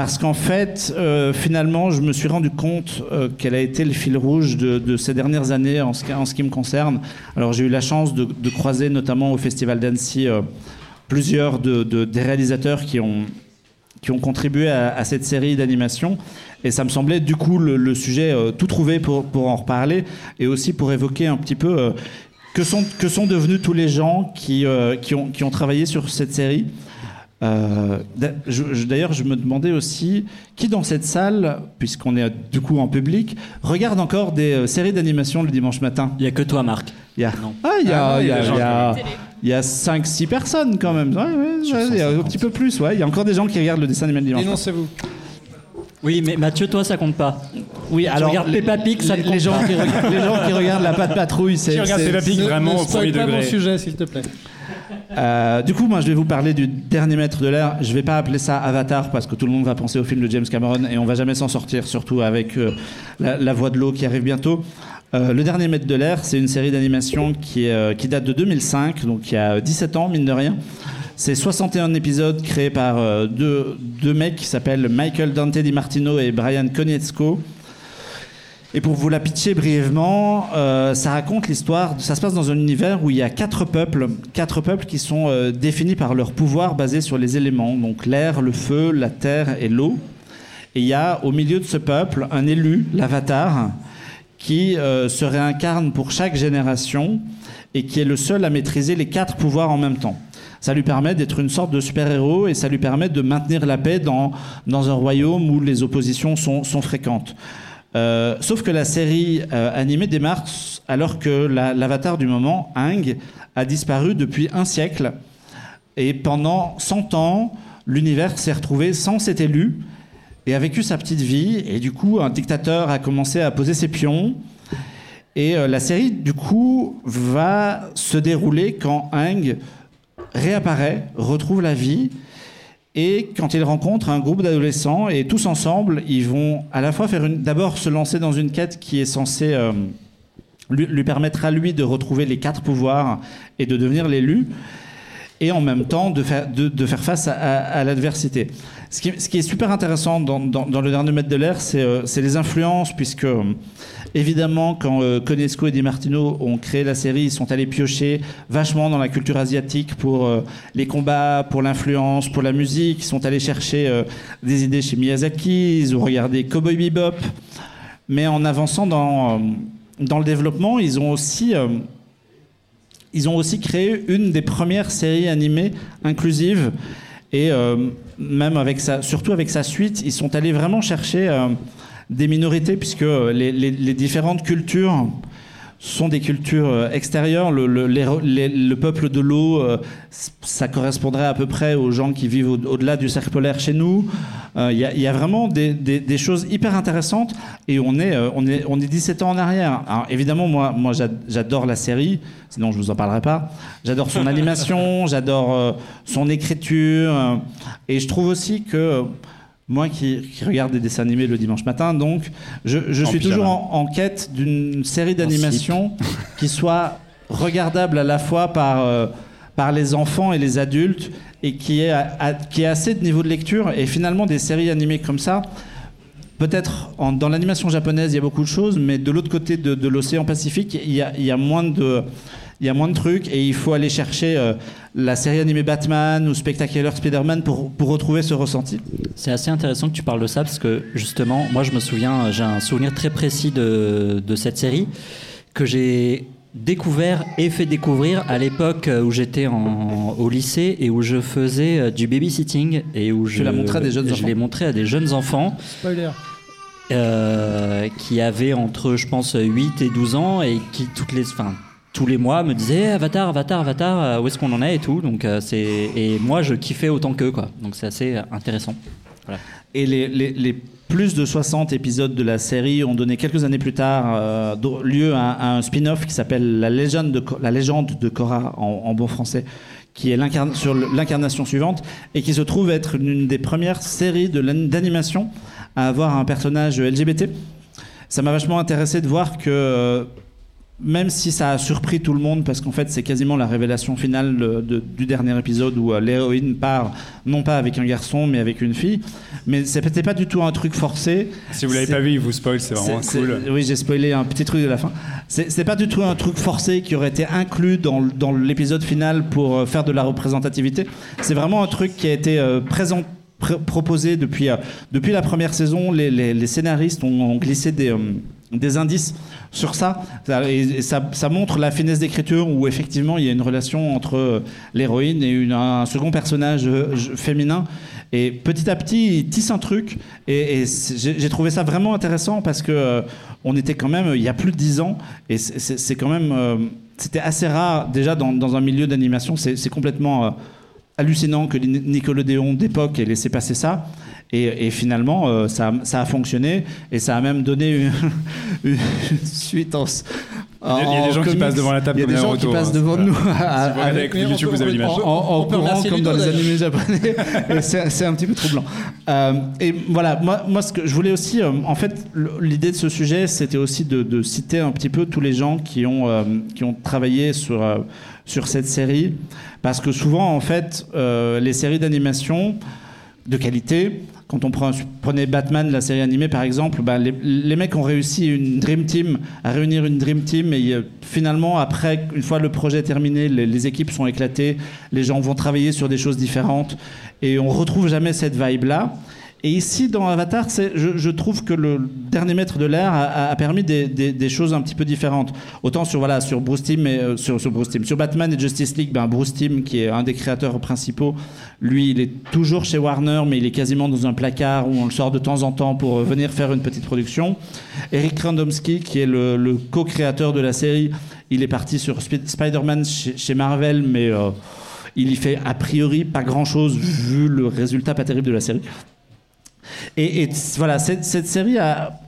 Parce qu'en fait, euh, finalement, je me suis rendu compte euh, quel a été le fil rouge de, ces dernières années en ce, qui- me concerne. Alors j'ai eu la chance de, croiser notamment au Festival d'Annecy euh, plusieurs de, de- des réalisateurs qui ont, contribué à, cette série d'animation. Et ça me semblait du coup le, sujet euh, tout trouvé pour, en reparler et aussi pour évoquer un petit peu que, sont, devenus tous les gens qui ont travaillé sur cette série. Euh, D'ailleurs, je me demandais aussi qui dans cette salle, puisqu'on est du coup en public, regarde encore des euh, séries d'animation le dimanche matin? Il n'y a que toi, Marc. Il y a, Non. Ah, il y a, Ah, il y a- il y a des gens il y a- Télé. il y a 5-6 personnes quand même. Ouais, ouais, ouais, il y a un petit peu plus. Ouais. Il y a encore des gens qui regardent le dessin animé le dimanche. matin. Dénoncez-vous. Oui, mais Mathieu, toi, ça compte pas. Oui, regardes les, Peppa Pig, ça les, ne compte les gens pas. qui, re- les gens qui regardent la patte patrouille, c'est. Qui regarde c'est- Peppa Pig vraiment ne au premier pas mon sujet, s'il te plaît. Euh, du coup, moi, je vais vous parler du dernier maître de l'air. Je vais pas appeler ça Avatar parce que tout le monde va penser au film de James Cameron et on va jamais s'en sortir, surtout avec euh, la, voix de l'eau qui arrive bientôt. Euh, le dernier maître de l'air, c'est une série d'animation qui, date de 2005, donc il y a 17 ans, mine de rien. C'est 61 épisodes créés par deux, deux mecs qui s'appellent Michael Dante Di Martino et Brian Konietzko. Et pour vous la pitcher brièvement, euh, ça raconte l'histoire. Ça se passe dans un univers où il y a quatre peuples, quatre peuples qui sont euh, définis par leur pouvoir basé sur les éléments, donc l'air, le feu, la terre et l'eau. Et il y a au milieu de ce peuple un élu, l'avatar, qui euh, se réincarne pour chaque génération et qui est le seul à maîtriser les quatre pouvoirs en même temps. Ça lui permet d'être une sorte de super-héros et ça lui permet de maintenir la paix dans, dans un royaume où les oppositions sont, sont fréquentes. Euh, sauf que la série euh, animée démarre alors que la- l'avatar du moment, Aang, a disparu depuis un siècle. Et pendant 100 ans, l'univers s'est retrouvé sans cet élu et a vécu sa petite vie. Et du coup, un dictateur a commencé à poser ses pions. Et euh, la série, du coup, va se dérouler quand Aang réapparaît, retrouve la vie. Et quand il rencontre un groupe d'adolescents, et tous ensemble, ils vont à la fois faire d'abord se lancer dans une quête qui est censée euh, lui, permettre à lui de retrouver les quatre pouvoirs et de devenir l'élu, et en même temps de faire, face à, l'adversité. Ce qui, est super intéressant dans, le dernier maître de l'air, c'est, euh, c'est les influences, puisque euh, évidemment, quand euh, et Di Martino ont créé la série, ils sont allés piocher vachement dans la culture asiatique pour euh, les combats, pour l'influence, pour la musique. Ils sont allés chercher euh, des idées chez Miyazaki, ils ont regardé Cowboy Bebop, mais en avançant dans, euh, dans le développement, ils ont aussi ils ont aussi créé une des premières séries animées inclusives et même avec surtout avec sa suite, ils sont allés vraiment chercher des minorités puisque euh, les, les- les différentes cultures sont des cultures euh, extérieures. Le, le- les- les- le peuple de l'eau, euh, ça correspondrait à peu près aux gens qui vivent au- au-delà du cercle polaire chez nous. Euh, Il y, a- il y a vraiment des, des- des choses hyper intéressantes et on est, euh, on est, on est 17 ans en arrière. Alors, évidemment, moi, moi j'a- j'adore la série, sinon je vous en parlerai pas. J'adore son animation, j'adore euh, son écriture euh, et je trouve aussi que euh, moi qui, qui regarde des dessins animés le dimanche matin, donc je, suis pyjama. toujours en, en quête d'une série d'animation qui soit regardable à la fois par, euh, par les enfants et les adultes et qui est, à- à- qui est assez de niveau de lecture. Et finalement, des séries animées comme ça, peut-être dans l'animation japonaise, il y a beaucoup de choses, mais de l'autre côté de, de l'océan Pacifique, il y a, il y a moins de. Il y a moins de trucs et il faut aller chercher euh, la série animée Batman ou Spectacular Spider-Man pour, pour retrouver ce ressenti. C'est assez intéressant que tu parles de ça parce que justement, moi je me souviens, j'ai un souvenir très précis de, de cette série que j'ai découvert et fait découvrir à l'époque où j'étais en- au lycée et où je faisais euh, du babysitting et où je l'as montré à des jeunes je enfants. l'ai montré à des jeunes enfants Spoiler. euh, qui avaient entre je pense 8 et 12 ans et qui toutes les enfin tous les mois me disaient Eh, Avatar, Avatar, Avatar, euh, où est-ce qu'on en est et tout. Donc euh, c'est et moi je kiffais autant qu'eux quoi. Donc c'est assez intéressant. Et les, plus de 60 épisodes de la série ont donné quelques années plus tard euh, lieu à, un spin-off qui s'appelle la légende de, la légende de Korra en, bon français, qui est sur l'incarnation suivante et qui se trouve être une des premières séries de d'animation à avoir un personnage LGBT. Ça m'a vachement intéressé de voir que euh, même si ça a surpris tout le monde, parce qu'en fait c'est quasiment la révélation finale de- de- du dernier épisode où euh, l'héroïne part non pas avec un garçon mais avec une fille, mais c'était pas du tout un truc forcé. Si vous l'avez pas vu, il vous spoil, c'est vraiment cool. Oui, j'ai spoilé un petit truc de la fin. C'est pas du tout un truc forcé qui aurait été inclus dans, l'épisode final pour euh, faire de la représentativité. C'est vraiment un truc qui a été euh, pr- proposé depuis, euh, depuis la première saison. Les, les- les scénaristes ont, ont glissé des, des indices sur ça. Et, ça, montre la finesse d'écriture où effectivement il y a une relation entre euh, l'héroïne et un second personnage euh, féminin. Et petit à petit, il tisse un truc. Et, j'ai trouvé ça vraiment intéressant parce que euh, on était quand même il y a plus de dix ans. Et c'est- quand même. C'était assez rare déjà dans, un milieu d'animation. C'est complètement hallucinant que Ni- Nickelodeon d'époque ait laissé passer ça. Et, et finalement, euh, ça, a- ça a fonctionné. Et ça a même donné une, une suite en. Il y a- il y a des en gens qui comics. passent devant la table Il y a comme des gens Naruto, qui passent hein, devant voilà. nous. Si avec on YouTube, peut- vous avez l'image. En, en courant comme dans les animés japonais. C'est un petit peu troublant. Euh, et voilà, moi, moi ce que je voulais aussi, euh, en fait, l'idée de ce sujet, c'était aussi de, de citer un petit peu tous les gens qui ont, euh, qui ont travaillé sur, euh, sur cette série. Parce que souvent, en fait, euh, les séries d'animation de qualité, quand on prend, prenait Batman, la série animée par exemple, bah, les, les mecs ont réussi une Dream Team, à réunir une Dream Team et euh, finalement après, une fois le projet terminé, les, les équipes sont éclatées, les gens vont travailler sur des choses différentes et on retrouve jamais cette vibe là. Et ici, dans Avatar, je, trouve que le dernier maître de l'air a, permis des, choses un petit peu différentes. Autant sur, voilà, sur Bruce Timm, et, euh, sur, Bruce Timm. Sur Batman et Justice League, ben, Bruce Timm, qui est un des créateurs principaux, lui, il est toujours chez Warner, mais il est quasiment dans un placard où on le sort de temps en temps pour euh, venir faire une petite production. Eric Randomski, qui est le, co-créateur de la série, il est parti sur Sp- Spider-Man chez, chez Marvel, mais euh, il y fait a priori pas grand-chose vu le résultat pas terrible de la série. Et, voilà, cette, série a,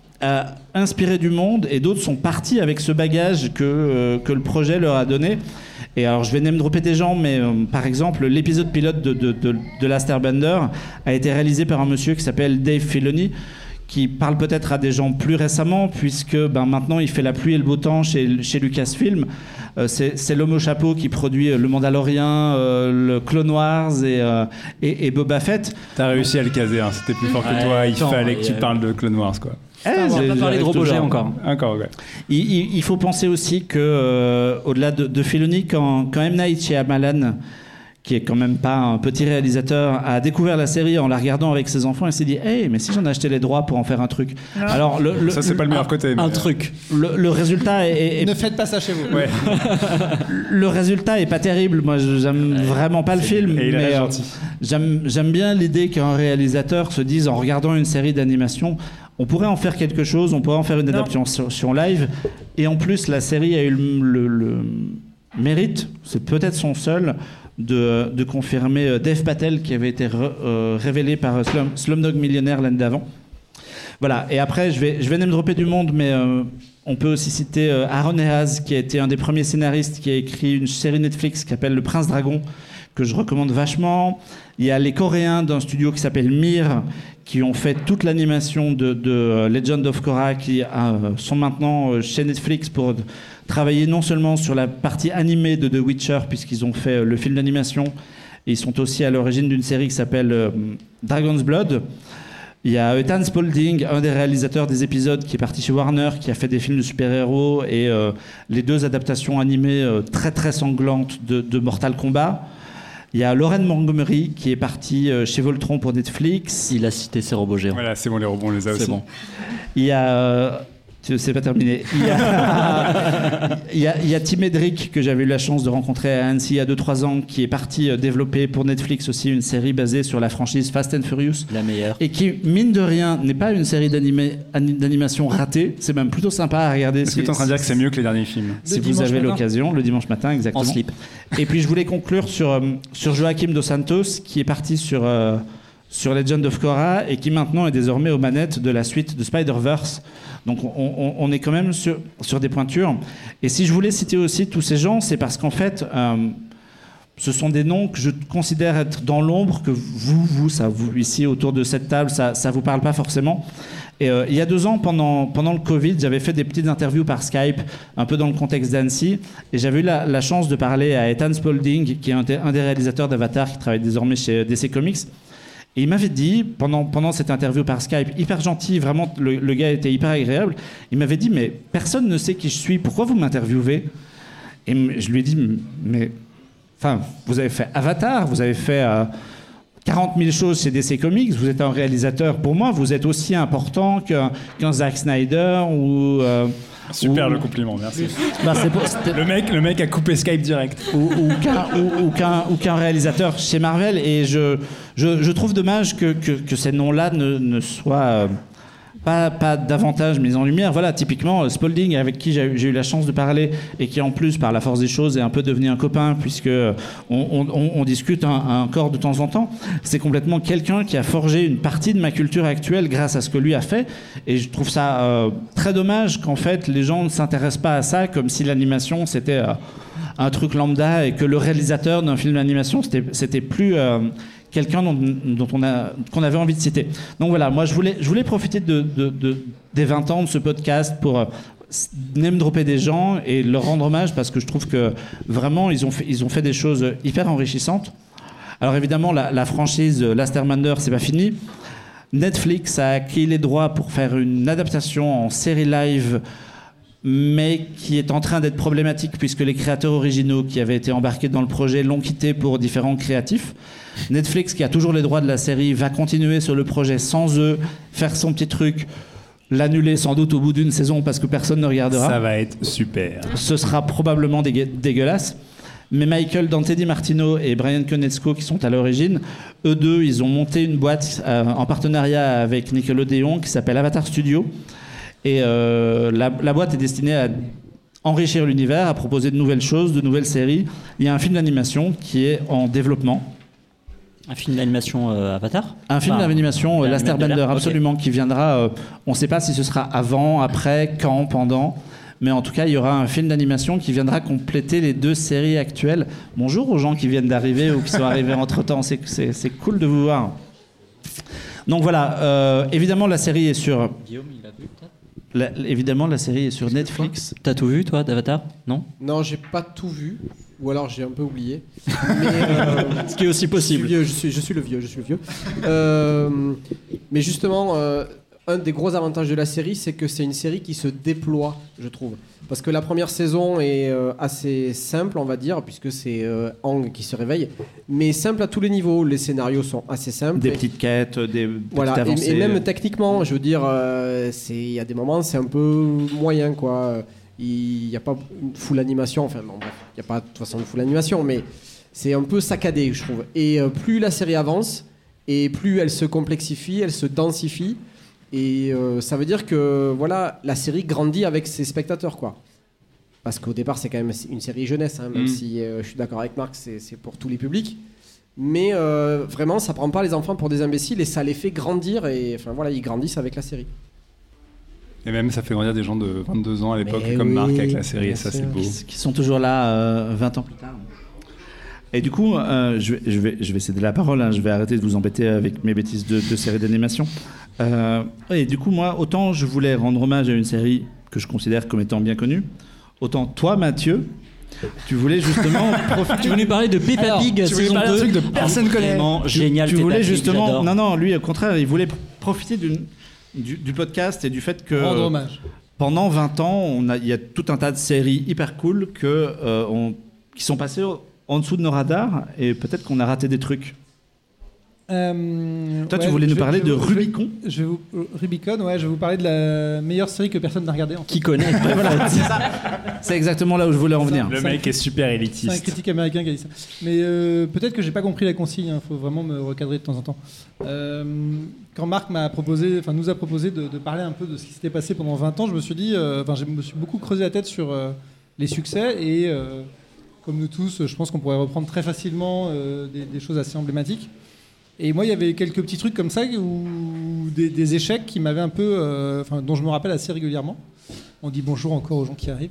inspiré du monde et d'autres sont partis avec ce bagage que, euh, que le projet leur a donné. Et alors, je vais name dropper des gens, mais euh, par exemple, l'épisode pilote de, de, de, de Last Airbender a été réalisé par un monsieur qui s'appelle Dave Filoni, qui parle peut-être à des gens plus récemment, puisque ben, maintenant il fait la pluie et le beau temps chez, chez Lucasfilm. Euh, c'est c'est l'homme au chapeau qui produit euh, Le Mandalorien, euh, le Clone Wars et, euh, et, et Boba Fett. T'as réussi à le caser, hein, c'était plus fort que toi, il attends, fallait que tu euh, parles de Clone Wars, quoi. Eh, On va pas parler de toujours. encore. Encore, ouais. Il, il- il faut penser aussi que, euh, au-delà de, de Filoni, quand, quand M. Night Shyamalan, qui est quand même pas un petit réalisateur, a découvert la série en la regardant avec ses enfants, il s'est dit Hey, mais si j'en achetais les droits pour en faire un truc Alors, le, le- Ça, c'est pas le meilleur côté. mais, Un euh, truc. le, le résultat est, est- Ne faites pas ça chez vous. Ouais, le résultat est pas terrible. Moi, je- j'aime vraiment pas le film, et il mais est euh, gentil. j'aime j'aime bien l'idée qu'un réalisateur se dise en regardant une série d'animation, on pourrait en faire quelque chose, on pourrait en faire une adaptation live. Et en plus, la série a eu le, le- le mérite, c'est peut-être son seul, de, confirmer euh, Dev Patel qui avait été euh, révélé par euh, Slum- Slumdog Millionnaire l'année d'avant. Voilà, et après, je vais, je vais dropper du monde, mais on peut aussi citer Aaron Eaz, qui a été un des premiers scénaristes qui a écrit une série Netflix qui s'appelle Le Prince Dragon, que je recommande vachement. Il y a les Coréens d'un studio qui s'appelle Mir, qui ont fait toute l'animation de, Legend of Korra, qui sont maintenant chez Netflix pour travailler non seulement sur la partie animée de The Witcher, puisqu'ils ont fait euh, le film d'animation, et ils sont aussi à l'origine d'une série qui s'appelle euh, Dragon's Blood. Il y a Ethan Spalding, un des réalisateurs des épisodes, qui est parti chez Warner, qui a fait des films de super-héros et euh, les deux adaptations animées euh, très très sanglantes de, de Mortal Kombat. Il y a Lauren Montgomery qui est parti euh, chez Voltron pour Netflix. Il a cité ses robots géants. Voilà, c'est bon, les robots, on les a aussi. C'est bon. Il y a. tu- c'est pas terminé. Il y a, il y a, il y a Tim Edrick, que j'avais eu la chance de rencontrer à Annecy il y a 2-3 ans, qui est parti euh, développer pour Netflix aussi une série basée sur la franchise Fast and Furious. La meilleure. Et qui, mine de rien, n'est pas une série d'animation ratée. C'est même plutôt sympa à regarder. Est-ce que tu es en train de dire que c'est mieux que les derniers films Si Le vous avez l'occasion, le dimanche matin, exactement. En slip. Et puis je voulais conclure sur, euh, sur Joaquim Dos Santos, qui est parti sur, euh, sur Legend of Korra et qui maintenant est désormais aux manettes de la suite de Spider-Verse. Donc on, est quand même sur, des pointures. Et si je voulais citer aussi tous ces gens, c'est parce qu'en fait, euh, ce sont des noms que je considère être dans l'ombre, que vous, vous, ici autour de cette table, ça ne vous parle pas forcément. Et euh, il y a deux ans, pendant, le Covid, j'avais fait des petites interviews par Skype, un peu dans le contexte d'Annecy, et j'avais eu la, chance de parler à Ethan Spalding, qui est un, un des réalisateurs d'Avatar, qui travaille désormais chez DC Comics. Et il m'avait dit, pendant, pendant cette interview par Skype, hyper gentil, vraiment, le, gars était hyper agréable, il m'avait dit, mais personne ne sait qui je suis, pourquoi vous m'interviewez? Et je lui ai dit, mais, enfin, vous avez fait Avatar, vous avez fait euh, 40 000 choses chez DC Comics, vous êtes un réalisateur, pour moi, vous êtes aussi important qu'un qu'un Zack Snyder ou... euh, Super ou- le compliment, merci. bah, pour- Le mec, le mec a coupé Skype direct. ou, qu'un réalisateur chez Marvel. Et je, je, je trouve dommage que, que, que ces noms-là ne, ne soient euh, pas, pas davantage mis en lumière. Voilà, typiquement, euh, Spalding, avec qui j'ai eu- la chance de parler et qui, en plus, par la force des choses, est un peu devenu un copain, puisque euh, on, on- on- discute encore de temps en temps. C'est complètement quelqu'un qui a forgé une partie de ma culture actuelle grâce à ce que lui a fait. Et je trouve ça euh, très dommage qu'en fait, les gens ne s'intéressent pas à ça comme si l'animation, c'était. euh, un truc lambda et que le réalisateur d'un film d'animation, c'était- c'était plus euh, quelqu'un dont, on qu'on avait envie de citer. Donc voilà, moi je voulais, profiter de, de- de- des 20 ans de ce podcast pour euh, name dropper des gens et leur rendre hommage parce que je trouve que vraiment ils ont fait, des choses hyper enrichissantes. Alors évidemment, la, franchise euh, Last Airlander, c'est pas fini. Netflix a acquis les droits pour faire une adaptation en série live mais qui est en train d'être problématique puisque les créateurs originaux qui avaient été embarqués dans le projet l'ont quitté pour différents créatifs. Netflix, qui a toujours les droits de la série, va continuer sur le projet sans eux, faire son petit truc, l'annuler sans doute au bout d'une saison parce que personne ne regardera Ça va être super. ce sera probablement dégue- dégueulasse. Mais Michael Dante Di Martino et Brian Konietzko, qui sont à l'origine, eux deux, ils ont monté une boîte euh, en partenariat avec Nickelodeon qui s'appelle Avatar Studio. Et euh, la, la boîte est destinée à enrichir l'univers, à proposer de nouvelles choses, de nouvelles séries. Il y a un film d'animation qui est en développement. Un film d'animation euh, Avatar? Un film Enfin, d'animation, euh, la- Last la- Airbender, ok. absolument, qui viendra. euh, on ne sait pas si ce sera avant, après, quand, pendant. Mais en tout cas, il y aura un film d'animation qui viendra compléter les deux séries actuelles. Bonjour aux gens qui viennent d'arriver ou qui sont arrivés entre temps. C'est, cool de vous voir. Donc voilà, euh, évidemment, la série est sur. Guillaume, il a vu? La- évidemment, la série est sur Netflix. T'as tout vu, toi, d'Avatar Non? Non, j'ai pas tout vu, ou alors j'ai un peu oublié. Mais, euh, Ce qui est aussi Je suis, vieux, je, suis, je suis le vieux, je suis le vieux. Euh, mais justement, euh, un des gros avantages de la série, c'est que c'est une série qui se déploie, je trouve. Parce que la première saison est euh, assez simple, on va dire, puisque c'est euh, Hang qui se réveille. Mais simple à tous les niveaux. Les scénarios sont assez simples. Des Et- petites quêtes, des petites voilà, et- avancées. et, même techniquement, je veux dire, euh, c'est- il y a des moments, c'est un peu moyen, quoi. Il n'y a pas une full animation, enfin, bon, bref, il n'y a pas de toute façon de full animation, mais c'est un peu saccadé, je trouve. Et euh, plus la série avance, et plus elle se complexifie, elle se densifie, et euh, ça veut dire que, voilà, la série grandit avec ses spectateurs, quoi. Parce qu'au départ, c'est quand même une série jeunesse, hein, même Mm. si euh, je suis d'accord avec Marc, c'est pour tous les publics. Mais euh, vraiment, ça prend pas les enfants pour des imbéciles et ça les fait grandir. Et enfin voilà, ils grandissent avec la série. Et même, ça fait grandir des gens de 22 ans à l'époque, comme oui, Marc avec la série, et ça, c'est beau. qui, sont toujours là euh, 20 ans plus tard. Et du coup, euh, je, vais, je, vais, je vais céder la parole, hein, je vais arrêter de vous embêter avec mes bêtises de, de séries d'animation. Euh, et du coup, moi, autant je voulais rendre hommage à une série que je considère comme étant bien connue, autant toi, Mathieu, tu voulais justement profiter. Tu voulais parler de Peppa Alors, Pig tu voulais saison parler d'un 2 truc de personne connaît. Génial. tu voulais justement. Non, non, lui, au contraire, il voulait profiter d'une- du, du podcast et du fait que. Rendre hommage. Pendant 20 ans, on a- il y a tout un tas de séries hyper cool que, euh, on- qui sont passées en dessous de nos radars et peut-être qu'on a raté des trucs. Euh, Toi, tu voulais nous parler je de je Rubicon Je vais vous, euh, Rubicon, ouais, je vais vous parler de la meilleure série que personne n'a regardée. En fait. Qui connaît voilà, c'est exactement là où je voulais en venir. Le Ça- mec est super C'est un élitiste. critique américain qui a dit ça. Mais euh, peut-être que j'ai pas compris la consigne. Il faut vraiment me recadrer de temps en temps. Euh, quand Marc m'a proposé, enfin nous a proposé de, de parler un peu de ce qui s'était passé pendant 20 ans, je me suis dit, euh, enfin je me suis beaucoup creusé la tête sur euh, les succès et euh, comme nous tous, je pense qu'on pourrait reprendre très facilement euh, des, des choses assez emblématiques. Et moi, il y avait quelques petits trucs comme ça ou des, des échecs qui m'avaient un peu, euh, dont je me rappelle assez régulièrement. On dit bonjour encore aux gens qui arrivent.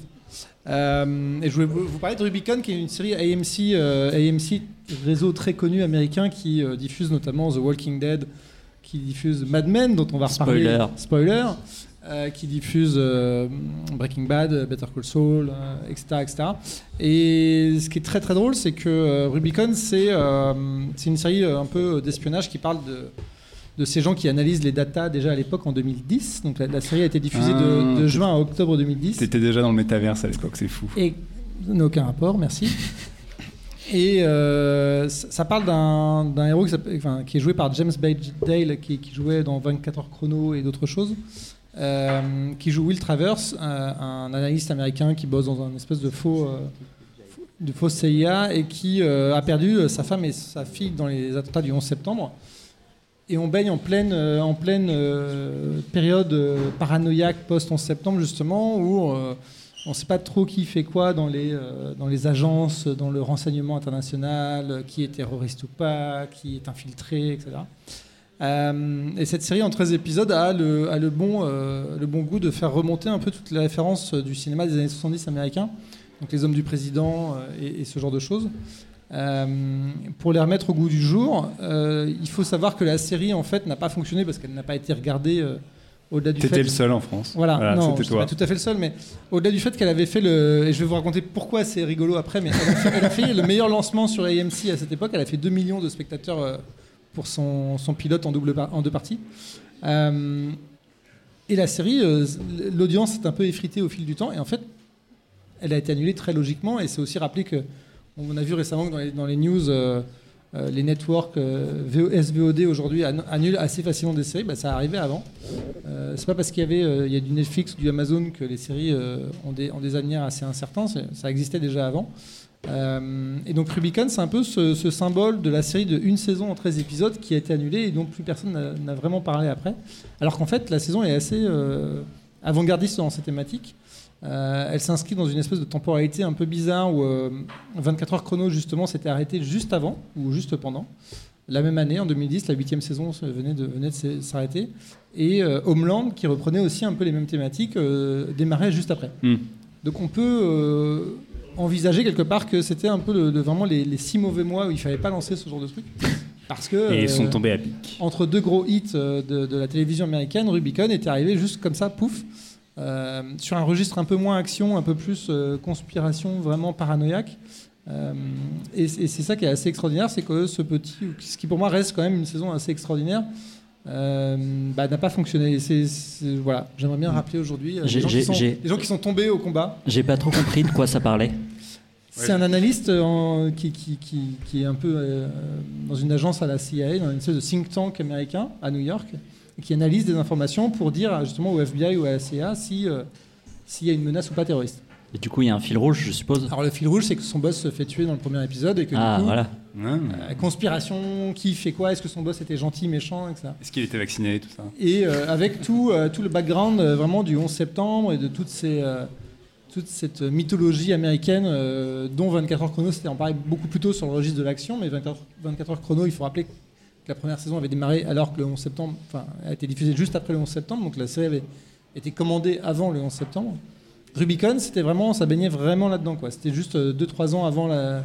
Euh, et je voulais vous parler de Rubicon, qui est une série AMC, euh, AMC réseau très connu américain qui diffuse notamment The Walking Dead, qui diffuse Mad Men, dont on va reparler. Spoiler. Spoiler. Euh, qui diffuse euh, Breaking Bad, Better Call Saul, euh, etc., etc. Et ce qui est très très drôle, c'est que Rubicon, c'est une série un peu d'espionnage qui parle de, de ces gens qui analysent les datas déjà à l'époque en 2010. Donc la, la série a été diffusée de, Ah. de juin à octobre 2010. T'étais déjà dans le métaverse à l'époque, c'est fou. Et ça n'a aucun rapport, merci. Et euh, ça parle d'un héros qui, s'appelle- enfin, qui est joué par James Badge-Dale, qui, qui jouait dans 24 heures chrono et d'autres choses, euh, qui joue Will Travers, euh, un analyste américain qui bosse dans un espèce de faux, euh, faux- de fausse CIA et qui a perdu sa femme et sa fille dans les attentats du 11 septembre. Et on baigne en pleine, en pleine période paranoïaque post-11 septembre, justement, où on ne sait pas trop qui fait quoi dans les, dans les agences, dans le renseignement international, qui est terroriste ou pas, qui est infiltré, etc. Euh, et cette série en 13 épisodes a le, a le, bon, euh, le bon goût de faire remonter un peu toutes les références du cinéma des années 70 américains, donc les hommes du président euh, et, et ce genre de choses. Euh, pour les remettre au goût du jour, euh, il faut savoir que la série en fait n'a pas fonctionné parce qu'elle n'a pas été regardée euh, au-delà du fait. T'étais le seul en France. Voilà, non, c'était toi. pas tout à fait le seul, mais au-delà du fait qu'elle avait fait le. Et je vais vous raconter pourquoi c'est rigolo après, mais elle a, fait, elle a fait le meilleur lancement sur AMC à cette époque. Elle a fait 2 millions de spectateurs euh, pour son, son pilote en, double en deux parties. Euh, et la série, euh, l'audience est un peu effritée au fil du temps, et en fait, elle a été annulée très logiquement, et c'est aussi rappelé que. On a vu récemment que dans les, dans les news. euh, les networks VO SVOD aujourd'hui annu- annulent assez facilement des séries, bah, ça arrivait avant. C'est pas parce qu'il y avait il y a du Netflix ou du Amazon que les séries ont, des, ont des avenirs assez incertains, ça existait déjà avant. Euh, et donc Rubicon, c'est un peu ce, ce symbole de la série de une saison en 13 épisodes qui a été annulée et dont plus personne n'a- vraiment parlé après. Alors qu'en fait, la saison est assez euh, avant-gardiste dans ses thématiques. Euh, elle s'inscrit dans une espèce de temporalité un peu bizarre où euh, 24 heures chrono justement s'était arrêté juste avant ou juste pendant. La même année, en 2010, la huitième saison venait de, venait de s'e- s'arrêter. Et Homeland, qui reprenait aussi un peu les mêmes thématiques, démarrait juste après. Hmm. Donc on peut envisager quelque part que c'était un peu le- le- vraiment les, les six mauvais mois où il fallait pas lancer ce genre de truc. Parce que Et ils sont euh, tombés à pic. entre deux gros hits euh, de, de la télévision américaine, Rubicon était arrivé juste comme ça, pouf, euh, sur un registre un peu moins action, un peu plus conspiration, vraiment paranoïaque. Euh, et c'est ça qui est assez extraordinaire, c'est que ce petit, ce qui pour moi reste quand même une saison assez extraordinaire, euh, bah, n'a pas fonctionné. Et c'est- c'est- voilà, j'aimerais bien rappeler aujourd'hui euh, les, gens qui sont- j'ai- les gens qui sont tombés au combat. J'ai pas trop compris de quoi ça parlait. C'est un analyste euh, en- qui, qui, qui, qui est un peu euh, dans une agence à la CIA, dans une espèce de think tank américain à New York, qui analyse des informations pour dire justement au FBI ou à la CIA si, s'il y a une menace ou pas terroriste. Et du coup, il y a un fil rouge, je suppose. Alors le fil rouge, c'est que son boss se fait tuer dans le premier épisode et que Ah, du coup, voilà. Hein euh, conspiration, qui fait quoi, est-ce que son boss était gentil, méchant, etc. Est-ce qu'il était vacciné, tout ça? Et euh, avec tout, euh, tout le background euh, vraiment du 11 septembre et de toutes ces, euh, toute cette mythologie américaine euh, dont 24 heures chrono s'était emparé beaucoup plus tôt sur le registre de l'action, mais 24, 24 heures chrono, il faut rappeler que la première saison avait démarré alors que le 11 septembre, enfin, a été diffusée juste après le 11 septembre, donc la série avait été commandée avant le 11 septembre. Rubicon, c'était vraiment, ça baignait vraiment là-dedans, quoi. C'était juste 2-3 ans avant la,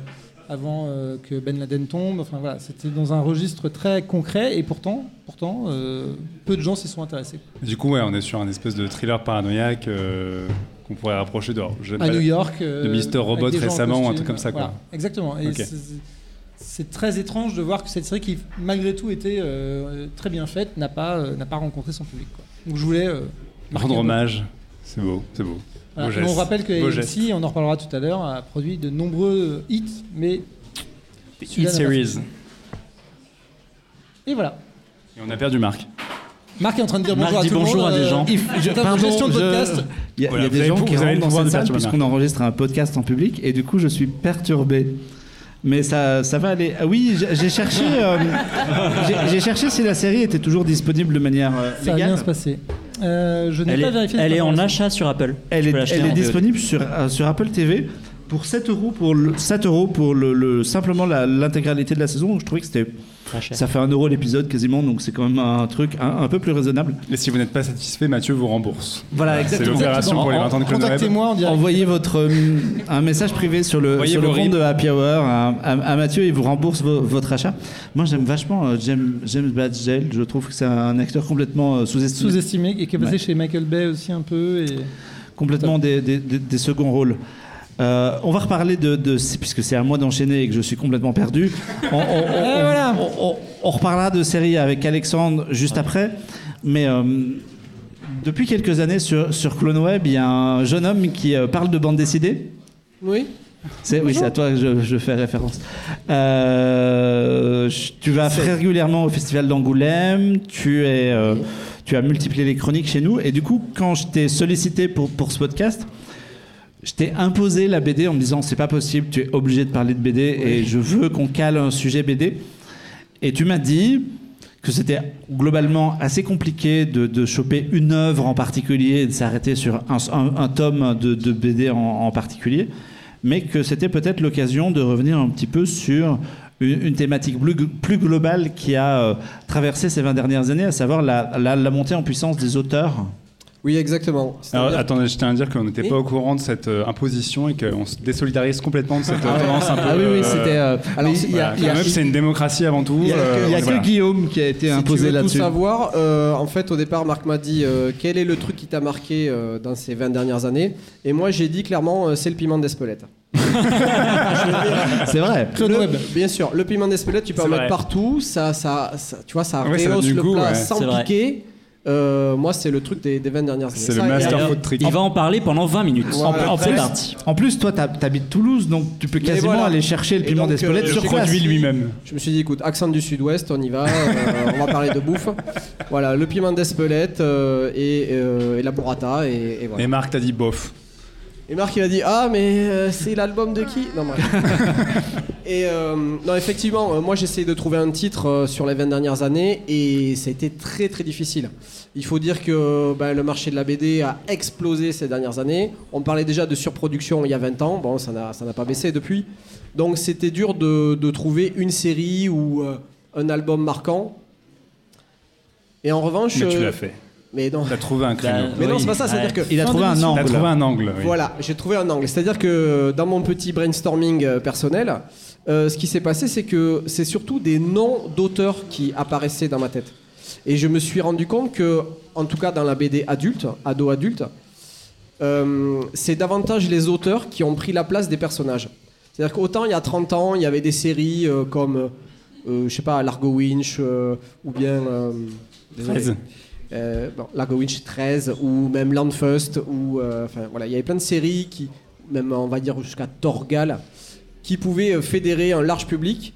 avant euh, que Ben Laden tombe. Enfin voilà, c'était dans un registre très concret et pourtant, pourtant, euh, peu de gens s'y sont intéressés. Du coup, ouais, on est sur un espèce de thriller paranoïaque euh, qu'on pourrait rapprocher de. À New York. euh, de avec Robot récemment, un costume. truc comme ça, quoi. Voilà, exactement. Et c'est- très étrange de voir que cette série qui, malgré tout, était euh, très bien faite, n'a pas, euh, n'a pas rencontré son public. quoi. Donc je voulais euh, Rendre un hommage. C'est beau, c'est beau. Voilà. Mais on rappelle que AMC, on en reparlera tout à l'heure, a produit de nombreux hits, mais Hit series. Et voilà. Et on a perdu Marc. Marc est en train de dire Marc bonjour à tout le bonjour monde. à des euh, gens. Je- pardon, gestion de je- podcast. Il y a, y des gens qui rentrent dans cette de salle puisqu'on enregistre un podcast en public et du coup je suis perturbé. Mais ça, ça va aller. Ah oui, j'ai cherché, euh, j'ai- cherché si la série était toujours disponible de manière euh, Ça va légale. bien se passer. Euh, je n'ai Elle pas est, vérifié. elle est en achat sur Apple. Elle est, elle est disponible sur, euh, sur Apple TV pour 7 euros pour, le, 7 euros pour le, le- simplement l'intégralité de la saison. Je trouvais que c'était. Ça fait 1 euro l'épisode quasiment, donc c'est quand même un truc un, un peu plus raisonnable. Et si vous n'êtes pas satisfait, Mathieu vous rembourse. Voilà, C'est exactement. l'opération pour les 20 ans de. Contactez-moi en direct. Envoyez votre euh, un message privé sur le, sur compte de Happy Hour à, à- à Mathieu et il vous rembourse vo- votre achat. Moi j'aime vachement euh, James, James Badgel, je trouve que c'est un acteur complètement euh, sous-estimé, Sous-estimé et qui est passé Ouais. chez Michael Bay aussi un peu. Et... complètement des, des- des- des seconds rôles. Euh, on va reparler de, de puisque c'est à moi d'enchaîner et que je suis complètement perdu. On, on- on- Et voilà. on- on- on reparlera de séries avec Alexandre juste après, mais euh, depuis quelques années sur, sur Clone Web, il y a un jeune homme qui euh, parle de bande dessinée. Oui. C'est, oui, c'est à toi que je, je fais référence. Euh, tu vas très régulièrement au festival d'Angoulême, tu, es, euh, tu as multiplié les chroniques chez nous, et du coup, quand je t'ai sollicité pour, pour ce podcast, je t'ai imposé la BD en me disant c'est pas possible, tu es obligé de parler de BD et je veux qu'on cale un sujet BD. Et tu m'as dit que c'était globalement assez compliqué de, de choper une œuvre en particulier et de s'arrêter sur un, un- un tome de, de BD en, en particulier, mais que c'était peut-être l'occasion de revenir un petit peu sur une, thématique plus, plus globale qui a euh, traversé ces 20 dernières années, à savoir la, la- la montée en puissance des auteurs. Oui, exactement. Alors, attendez, je tiens à dire qu'on n'était pas au courant de cette euh, imposition et qu'on se désolidarise complètement de cette euh, tendance un peu. Ah oui, oui, euh, c'était. euh, Alors, c'est- il y a- voilà, il y a- Clone Web, c'est une démocratie avant tout. il y a- euh, il y a voilà. que Guillaume qui a été Si imposé veux tout là-dessus. savoir, euh, en fait, au départ, Marc m'a dit euh, quel est le truc qui t'a marqué euh, dans ces 20 dernières années? Et moi, j'ai dit clairement, euh, c'est le piment d'Espelette. C'est vrai. Le-. Bien sûr, le piment d'Espelette, tu peux en mettre partout. Ça, ça, ça- tu vois, ça ça rehausse le goût, plat ouais. sans vrai. Euh, moi, c'est le truc des, des 20 dernières années. C'est le master food trick. Il va en parler pendant 20 minutes. Voilà. En plus-. En plus, toi, t'hab- t'habites Toulouse, donc tu peux quasiment voilà. aller chercher le Et piment d'Espelette euh, sur je place. produit lui-même. Je me suis dit, écoute, accent du sud-ouest, on y va, euh, on va parler de bouffe. Voilà, le piment d'Espelette euh, et, euh, et la burrata, et, et voilà. Et Marc t'a dit bof. Et Marc il a dit ah mais euh, c'est l'album de qui? Non. et euh, non effectivement euh, moi j'ai essayé de trouver un titre euh, sur les 20 dernières années et ça a été très très difficile. Il faut dire que ben, le marché de la BD a explosé ces dernières années. On parlait déjà de surproduction il y a 20 ans, bon ça n'a pas baissé depuis. Donc c'était dur de, de trouver une série ou euh, un album marquant. Et en revanche, Mais tu l'as fait. mais non, T'as trouvé un créneau. mais non c'est pas ça, c'est-à-dire que Il a trouvé un angle. trouvé un angle. oui. voilà, j'ai trouvé un angle. C'est-à-dire que dans mon petit brainstorming euh, personnel, euh, ce qui s'est passé, c'est que c'est surtout des noms d'auteurs qui apparaissaient dans ma tête. Et je me suis rendu compte que, en tout cas dans la BD adulte, ado-adulte, euh, c'est davantage les auteurs qui ont pris la place des personnages. C'est-à-dire qu'autant il y a 30 ans, il y avait des séries euh, comme, je sais pas, Largo Winch ou bien. euh, désolé. 13. Euh, bon, Largo Winch 13 ou même Landfust ou enfin voilà il y avait plein de séries qui même on va dire jusqu'à Torgal qui pouvaient euh, fédérer un large public.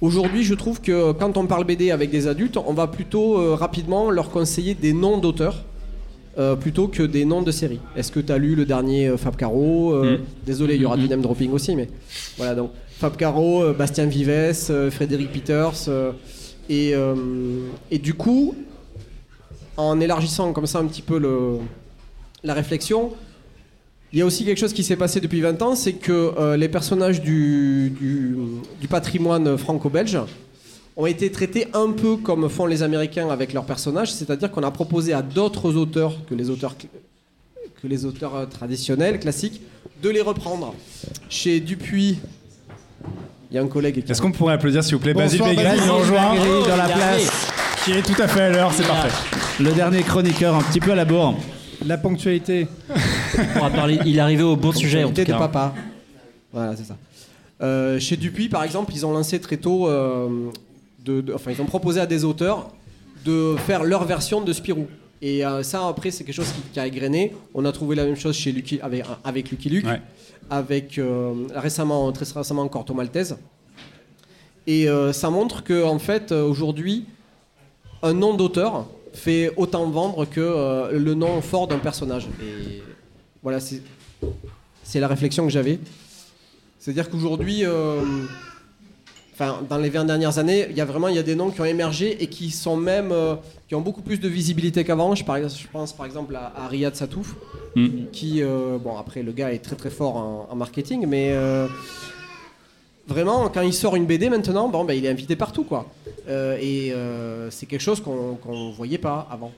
Aujourd'hui je trouve que quand on parle BD avec des adultes on va plutôt euh, rapidement leur conseiller des noms d'auteurs euh, plutôt que des noms de séries. Est-ce que tu as lu le dernier euh, Fab Caro Euh, Mm. désolé il y aura du name dropping aussi mais voilà donc Fab Caro euh, Bastien Vives euh, Frédéric Peters euh, et, euh, et du coup en élargissant comme ça un petit peu le, la réflexion, il y a aussi quelque chose qui s'est passé depuis 20 ans, c'est que euh, les personnages du, du- du patrimoine franco-belge ont été traités un peu comme font les Américains avec leurs personnages, c'est-à-dire qu'on a proposé à d'autres auteurs que les auteurs que les auteurs euh, traditionnels, classiques, de les reprendre. Chez Dupuis, Il y a un collègue qui. Est-ce qu'on pourrait applaudir, s'il vous plaît, Basile Bonsoir, Begri, qui Basile nous rejoint, Begri, dans la il est place. qui est tout à fait à l'heure, c'est parfait. Le dernier chroniqueur, un petit peu à la bourre. La ponctualité. On pourra parler- il est arrivé au bon sujet en tout Ponctualité de cas. papa. Voilà, c'est ça. Euh, chez Dupuis, par exemple, ils ont lancé très tôt. euh, de, de- enfin, ils ont proposé à des auteurs de faire leur version de Spirou. Et euh, ça, après, c'est quelque chose qui, qui a égrené. On a trouvé la même chose chez Lucky, avec, avec Lucky Luke, Ouais. avec euh, récemment, très récemment encore Corto Maltese. Et euh, ça montre que, en fait, aujourd'hui, un nom d'auteur fait autant vendre que euh, le nom fort d'un personnage. Et voilà, c'est la réflexion que j'avais. C'est-à-dire qu'aujourd'hui, euh, dans les 20 dernières années, il y a vraiment il y a des noms qui ont émergé et qui sont même euh, qui ont beaucoup plus de visibilité qu'avant. Je, pense par exemple à, à Riyad Satouf, Mm. qui, bon, après le gars est très très fort en, en marketing, mais vraiment quand il sort une BD maintenant, bon, ben, il est invité partout quoi. Euh, et euh, c'est quelque chose qu'on qu'on voyait pas avant.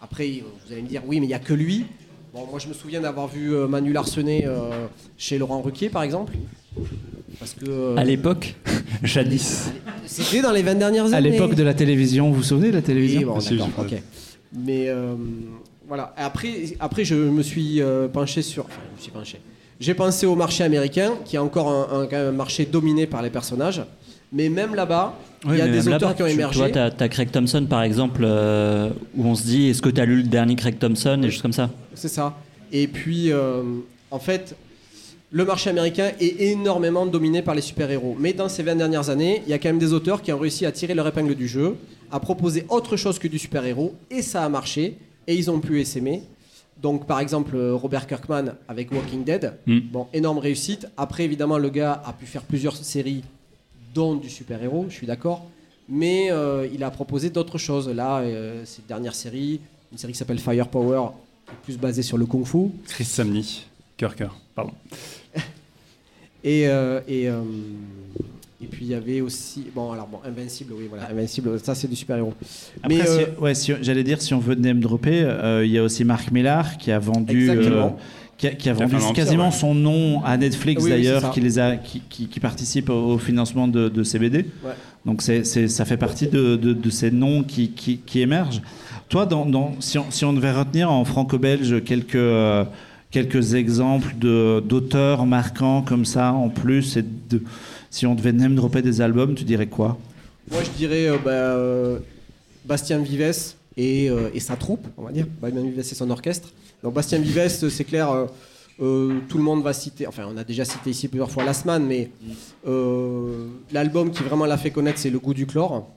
Après, vous allez me dire, oui, mais il n'y a que lui. Bon, moi, je me souviens d'avoir vu euh, Manu Larsenet euh, chez Laurent Ruquier, par exemple. Parce que. euh, À l'époque, Jadis. C'était dans les 20 dernières années. À l'époque de la télévision, vous vous souvenez de la télévision bon, Si, ok. Mais euh, voilà. Après, après, je me suis euh, penché sur. Enfin, je me suis penché. J'ai pensé au marché américain, qui est encore un, un- quand même un marché dominé par les personnages. Mais même là-bas, il Oui, y a des auteurs qui ont tu- émergé. Tu vois, t'as as Craig Thompson par exemple, euh, où on se dit est-ce que t'as lu le dernier Craig Thompson et juste comme ça C'est ça. Et puis, euh, en fait, le marché américain est énormément dominé par les super-héros. Mais dans ces 20 dernières années, il y a quand même des auteurs qui ont réussi à tirer leur épingle du jeu, à proposer autre chose que du super-héros, et ça a marché, et ils ont pu s'aimer. Donc, par exemple, euh, Robert Kirkman avec Walking Dead, Mm. bon, énorme réussite. Après, évidemment, le gars a pu faire plusieurs séries, dont du super-héros, je suis d'accord. Mais euh, il a proposé d'autres choses. Là, euh, cette dernière série, une série qui s'appelle Firepower, plus basée sur le kung-fu. Chris Samney. Cœur, cœur. Pardon. Et, euh, et, euh, et puis il y avait aussi. Bon, alors, bon, Invincible, oui, voilà. Invincible, ça, c'est du super-héros. Après, Mais, si- euh, ouais, si- j'allais dire, si on veut name dropper, euh, il y a aussi Marc Millar qui a vendu, Exactement. euh, qui a, qui vendu quasiment ouais. son nom à Netflix Oui, d'ailleurs, qui, les a, qui, qui- qui participe au, au financement de, de ces BD. Ouais. Donc c'est, c'est- ça fait partie de, de- de ces noms qui, qui, qui émergent. Toi, dans, dans- si, on, si on devait retenir en franco-belge quelques, euh, quelques exemples de, d'auteurs marquants comme ça en plus, et de, si on devait name dropper des albums, tu dirais quoi? Moi, je dirais euh, bah, euh, Bastien Vives et, euh, et sa troupe, on va dire. Bastien Vives et son orchestre. Donc, Bastien Vives, c'est clair. tout le monde va citer, enfin on a déjà cité ici plusieurs fois Lasman, mais l'album qui vraiment l'a fait connaître c'est Le goût du chlore.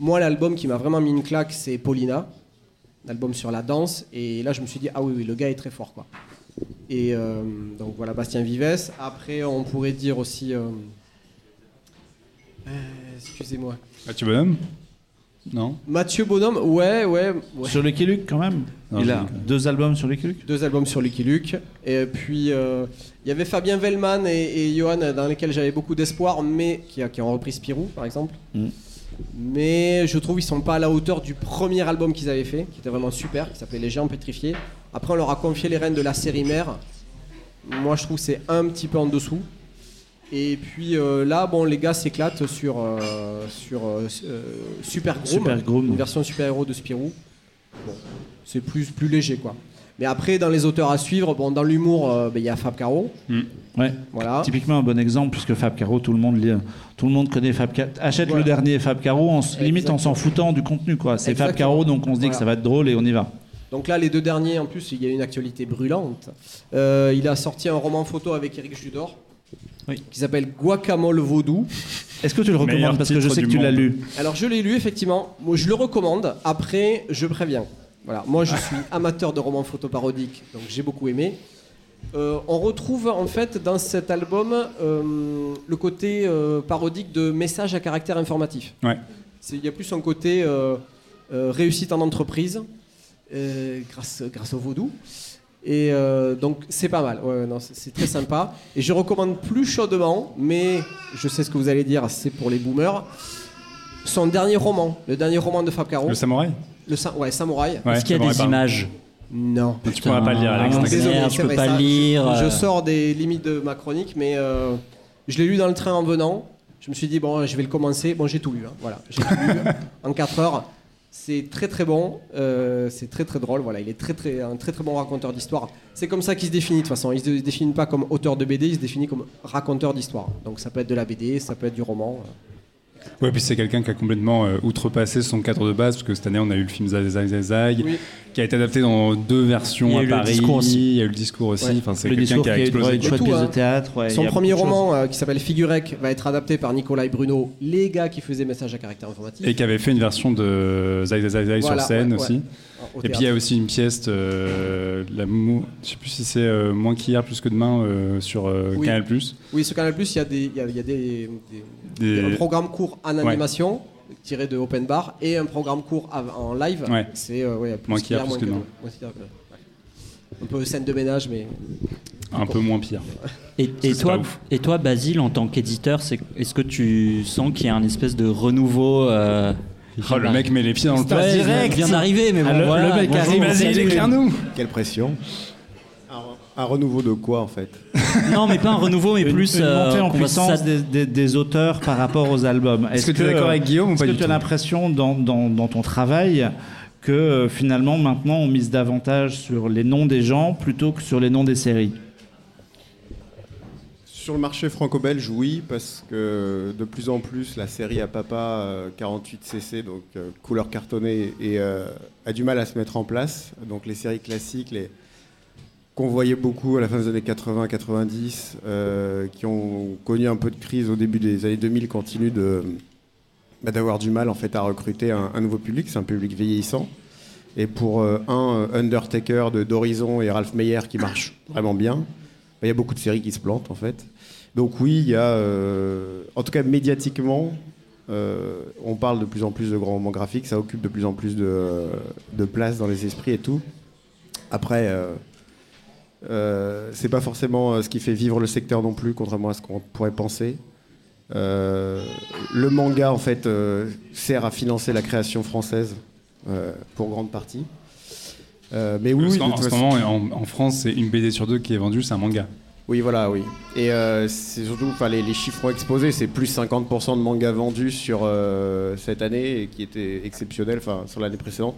Moi l'album qui m'a vraiment mis une claque c'est Paulina, l'album sur la danse, et là je me suis dit ah oui, le gars est très fort quoi. Et donc voilà Bastien Vives. Après on pourrait dire aussi, euh, excusez-moi, Mathieu Bonhomme Non Mathieu Bonhomme, ouais ouais, ouais. Sur Lucky Luke quand même Non, Il a deux albums sur Lucky Luke Deux albums sur Lucky Luke. Et puis, euh, il y avait Fabien Vellman et, et Johan dans lesquels j'avais beaucoup d'espoir, mais qui, ont repris Spirou, par exemple. Mm. Mais je trouve qu'ils sont pas à la hauteur du premier album qu'ils avaient fait, qui était vraiment super, qui s'appelait Les Géants Pétrifiés. Après, on leur a confié les rênes de la série mère. Moi, je trouve que c'est un petit peu en dessous. Et puis euh, là, bon, les gars s'éclatent sur, euh, sur euh, euh, Super Groom, Super Groom. une version super-héros de Spirou. Bon, c'est plus, plus léger, quoi. Mais après, dans les auteurs à suivre, bon, dans l'humour, ben, il y a Fab Caro. Ouais. Voilà. Typiquement un bon exemple puisque Fab Caro, tout le monde lit, tout le monde connaît Fab Caro. Achète Voilà. le dernier Fab Caro, en, limite en s'en foutant du contenu quoi. C'est Fab. Caro donc on se dit que ça va être drôle et on y va. Donc là, les deux derniers, en plus, il y a une actualité brûlante. Il a sorti un roman photo avec Eric Judor. Oui. Qui s'appelle Guacamole Vaudou. Est-ce que tu le recommandes parce que je sais que tu l'as lu? Alors je l'ai lu effectivement, moi je le recommande, après je préviens. Voilà, moi je suis amateur de romans photoparodiques, donc j'ai beaucoup aimé. Euh, on retrouve en fait dans cet album euh, le côté euh, parodique de messages à caractère informatif. Ouais. Il y a plus un côté euh, euh, réussite en entreprise euh, grâce, grâce au vaudou. Et euh, donc c'est pas mal, ouais, non, c'est très sympa. Et je recommande plus chaudement, mais je sais ce que vous allez dire, c'est pour les boomers. Son dernier roman, le dernier roman de Fab Caro, Le samouraï le sa- ouais, Samouraï. Ouais, Est-ce qu'il y a des images Non. Mais Tu pourras pas le lire, Alex. Ah, t'inquiète. Désolé. Merde, je peux vrai, pas ça, le lire, Je, je sors des limites de ma chronique, mais euh, Je l'ai lu dans le train en venant. Je me suis dit, bon, je vais le commencer. Bon, j'ai tout lu. hein. Voilà, j'ai tout lu en 4 heures. C'est très très bon, euh, c'est très très drôle. Voilà, il est très très un très très bon raconteur d'histoire. C'est comme ça qu'il se définit de toute façon. Il se définit pas comme auteur de BD, il se définit comme raconteur d'histoire. Donc ça peut être de la BD, ça peut être du roman. Ouais, puis c'est quelqu'un qui a complètement euh, outrepassé son cadre de base, parce que cette année, on a eu le film Zag Zag Zag Zag, Oui. qui a été adapté dans deux versions Il y a à eu le Paris. discours aussi. Il y a eu le discours aussi. Ouais. Enfin, c'est Le quelqu'un discours qui a qui a eu explosé. une chouette Tout, pièce hein. de théâtre. ouais, Son premier de roman euh, qui s'appelle Figurec va être adapté par Nicolas et Bruno, les gars qui faisaient message à caractère informatique. Et qui avait fait une version de Zag Zag Zag Zag Voilà, sur scène ouais, ouais. aussi. Et puis il y a aussi une pièce, euh, la mou... je sais plus si c'est euh, moins qu'hier, plus que demain euh, sur euh, Oui. Canal+. Oui, sur Canal Plus, il y a des, y a, il y a des, des- Des- un programme court en Ouais. animation tiré de Open Bar et un programme court en live. Ouais. C'est euh, ouais, plus Moins qu'hier, plus que demain. Un peu scène de ménage, mais Un peu moins pire. Et, toi, et Basile, en tant qu'éditeur, c'est- est-ce que tu sens qu'il y a un espèce de renouveau euh, Oh, le mec met les pieds dans le plat. il vient d'arriver, mais bon, Ah, le- voilà, le mec bonjour. arrive, Vas-y, éclaire-nous Quelle pression. Un, un renouveau de quoi en fait? Non, mais pas un renouveau, mais Une- plus une euh, montée en puissance des, des- des auteurs par rapport aux albums. Est-ce que tu es d'accord avec Guillaume ou Est-ce pas que du tu as l'impression dans, dans- dans ton travail que euh, finalement maintenant on mise davantage sur les noms des gens plutôt que sur les noms des séries? Sur le marché franco-belge, oui, parce que de plus en plus la série à papa euh, 48cc, donc euh, couleur cartonnée, et, euh, a du mal à se mettre en place. Donc les séries classiques, les qu'on voyait beaucoup à la fin des années 80-90, euh, qui ont connu un peu de crise au début des années 2000, continuent bah, d'avoir du mal en fait à recruter un, nouveau public. C'est un public vieillissant. Et pour euh, un euh, Undertaker de d'Horizon et Ralph Meyer qui marche vraiment bien, il y a beaucoup de séries qui se plantent en fait. Donc oui, il y a, euh, en tout cas médiatiquement, euh, on parle de plus en plus de grands romans graphiques, ça occupe de plus en plus de, place dans les esprits et tout. Après, euh, euh, c'est pas forcément ce qui fait vivre le secteur non plus, contrairement à ce qu'on pourrait penser. Le manga en fait sert à financer la création française pour grande partie. Euh, mais oui, en ce moment, en, en France, c'est une BD sur deux qui est vendue, c'est un manga. Oui, voilà, oui. Et euh, c'est surtout, enfin, les, les chiffres ont explosé. C'est plus 50% de mangas vendus sur euh, cette année, et qui était exceptionnel, enfin, sur l'année précédente.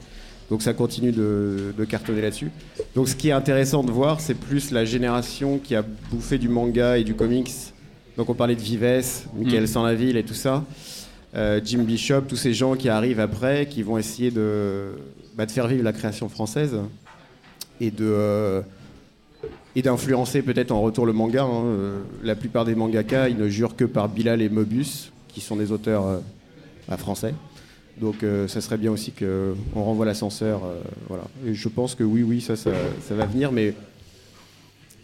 Donc ça continue de, de cartonner là-dessus. Donc ce qui est intéressant de voir, c'est plus la génération qui a bouffé du manga et du comics. Donc on parlait de Vives, Michael Mm. Sans-la-Ville et tout ça. Euh, Jim Bishop, tous ces gens qui arrivent après, qui vont essayer de, bah, de faire vivre la création française et de euh, et d'influencer peut-être en retour le manga. hein. Euh, La plupart des mangaka, ils ne jurent que par Bilal et Mobius, qui sont des auteurs euh, bah, français. Donc euh, ça serait bien aussi qu'on renvoie l'ascenseur. voilà. Et je pense que oui, oui, ça, ça, ça va venir, mais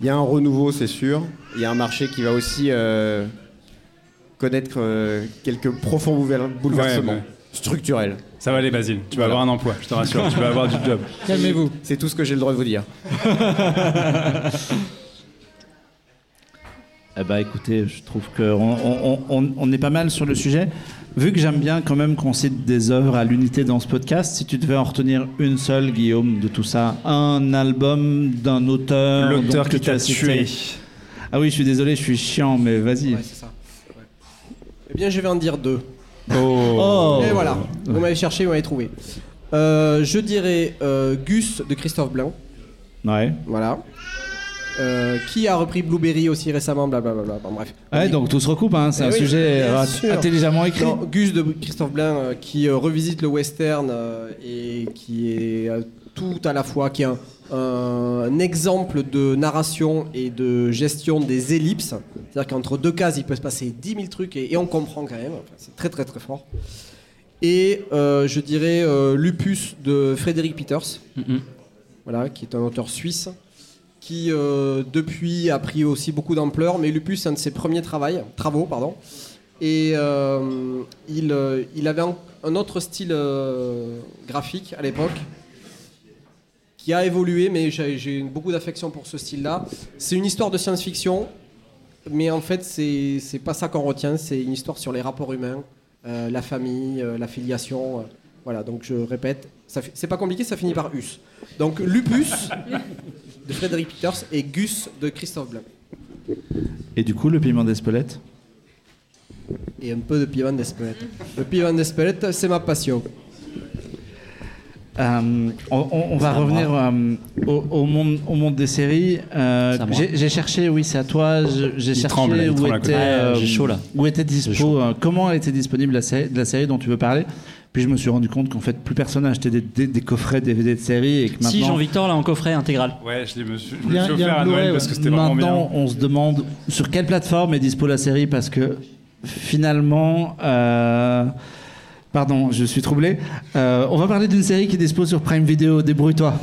il y a un renouveau, c'est sûr. Il y a un marché qui va aussi connaître quelques profonds boulever- bouleversements Ouais, ouais. Structurels. Ça va aller, Basile. Tu vas Voilà. avoir un emploi, je te rassure. tu vas avoir du job. Calmez-vous. C'est tout ce que j'ai le droit de vous dire. Eh ben, écoutez, je trouve qu'on on, on- on est pas mal sur le sujet. Vu que j'aime bien quand même qu'on cite des œuvres à l'unité dans ce podcast, si tu devais en retenir une seule, Guillaume, de tout ça, un album d'un auteur, L'auteur que tu as tué. Ah oui, je suis désolé, je suis chiant, mais vas-y. Ouais, c'est ça. Ouais. Eh bien, je vais en dire deux. Oh. Et voilà. Vous m'avez cherché, vous m'avez trouvé. Euh, je dirais euh, Gus de Christophe Blanc. Ouais. Voilà. Euh, qui a repris Blueberry aussi récemment, blablabla. Bon, bref. Ouais, donc tout se recoupe, hein. c'est Eh un oui, sujet euh, sûr. intelligemment écrit. Non, Gus de Christophe Blain euh, qui euh, revisite le western euh, et qui est euh, tout à la fois, qui est un, un exemple de narration et de gestion des ellipses. C'est-à-dire qu'entre deux cases, il peut se passer 10 000 trucs et, et on comprend quand même. Enfin, c'est très très très fort. Et euh, je dirais euh, Lupus de Frédéric Peters, Mhm. voilà, qui est un auteur suisse qui euh, depuis a pris aussi beaucoup d'ampleur, mais Lupus c'est un de ses premiers travaux. Pardon, et il, il avait un, un autre style graphique à l'époque qui a évolué, mais j'ai beaucoup d'affection pour ce style-là. C'est une histoire de science-fiction, mais en fait, c'est pas ça qu'on retient. C'est une histoire sur les rapports humains, euh, la famille, euh, la filiation. euh, voilà, donc je répète, c'est pas compliqué, ça finit par us. Donc Lupus de Frédéric Peters et Gus de Christophe Blanc. Et du coup, le piment d'Espelette? Et un peu de piment d'Espelette. Le piment d'Espelette, c'est ma passion. Euh, on, va revenir euh, au, au monde, au monde des séries. Euh, j'ai cherché, oui, c'est à toi. je- J'ai cherché tremble, où, était, euh, chaud, là. où était dispo, euh, comment était disponible la série, de la série dont tu veux parler? Puis je me suis rendu compte qu'en fait, plus personne n'a acheté des, des- des coffrets DVD de séries et que maintenant, Si, Jean-Victor l'a en coffret intégral. Ouais, je l'ai me suis, je Il y me a- suis offert un à Noël parce que c'était vraiment bien. maintenant, on se demande sur quelle plateforme est dispo la série parce que finalement. Pardon, je suis troublé. Euh, on va parler d'une série qui dispose sur Prime Video. Débrouille-toi.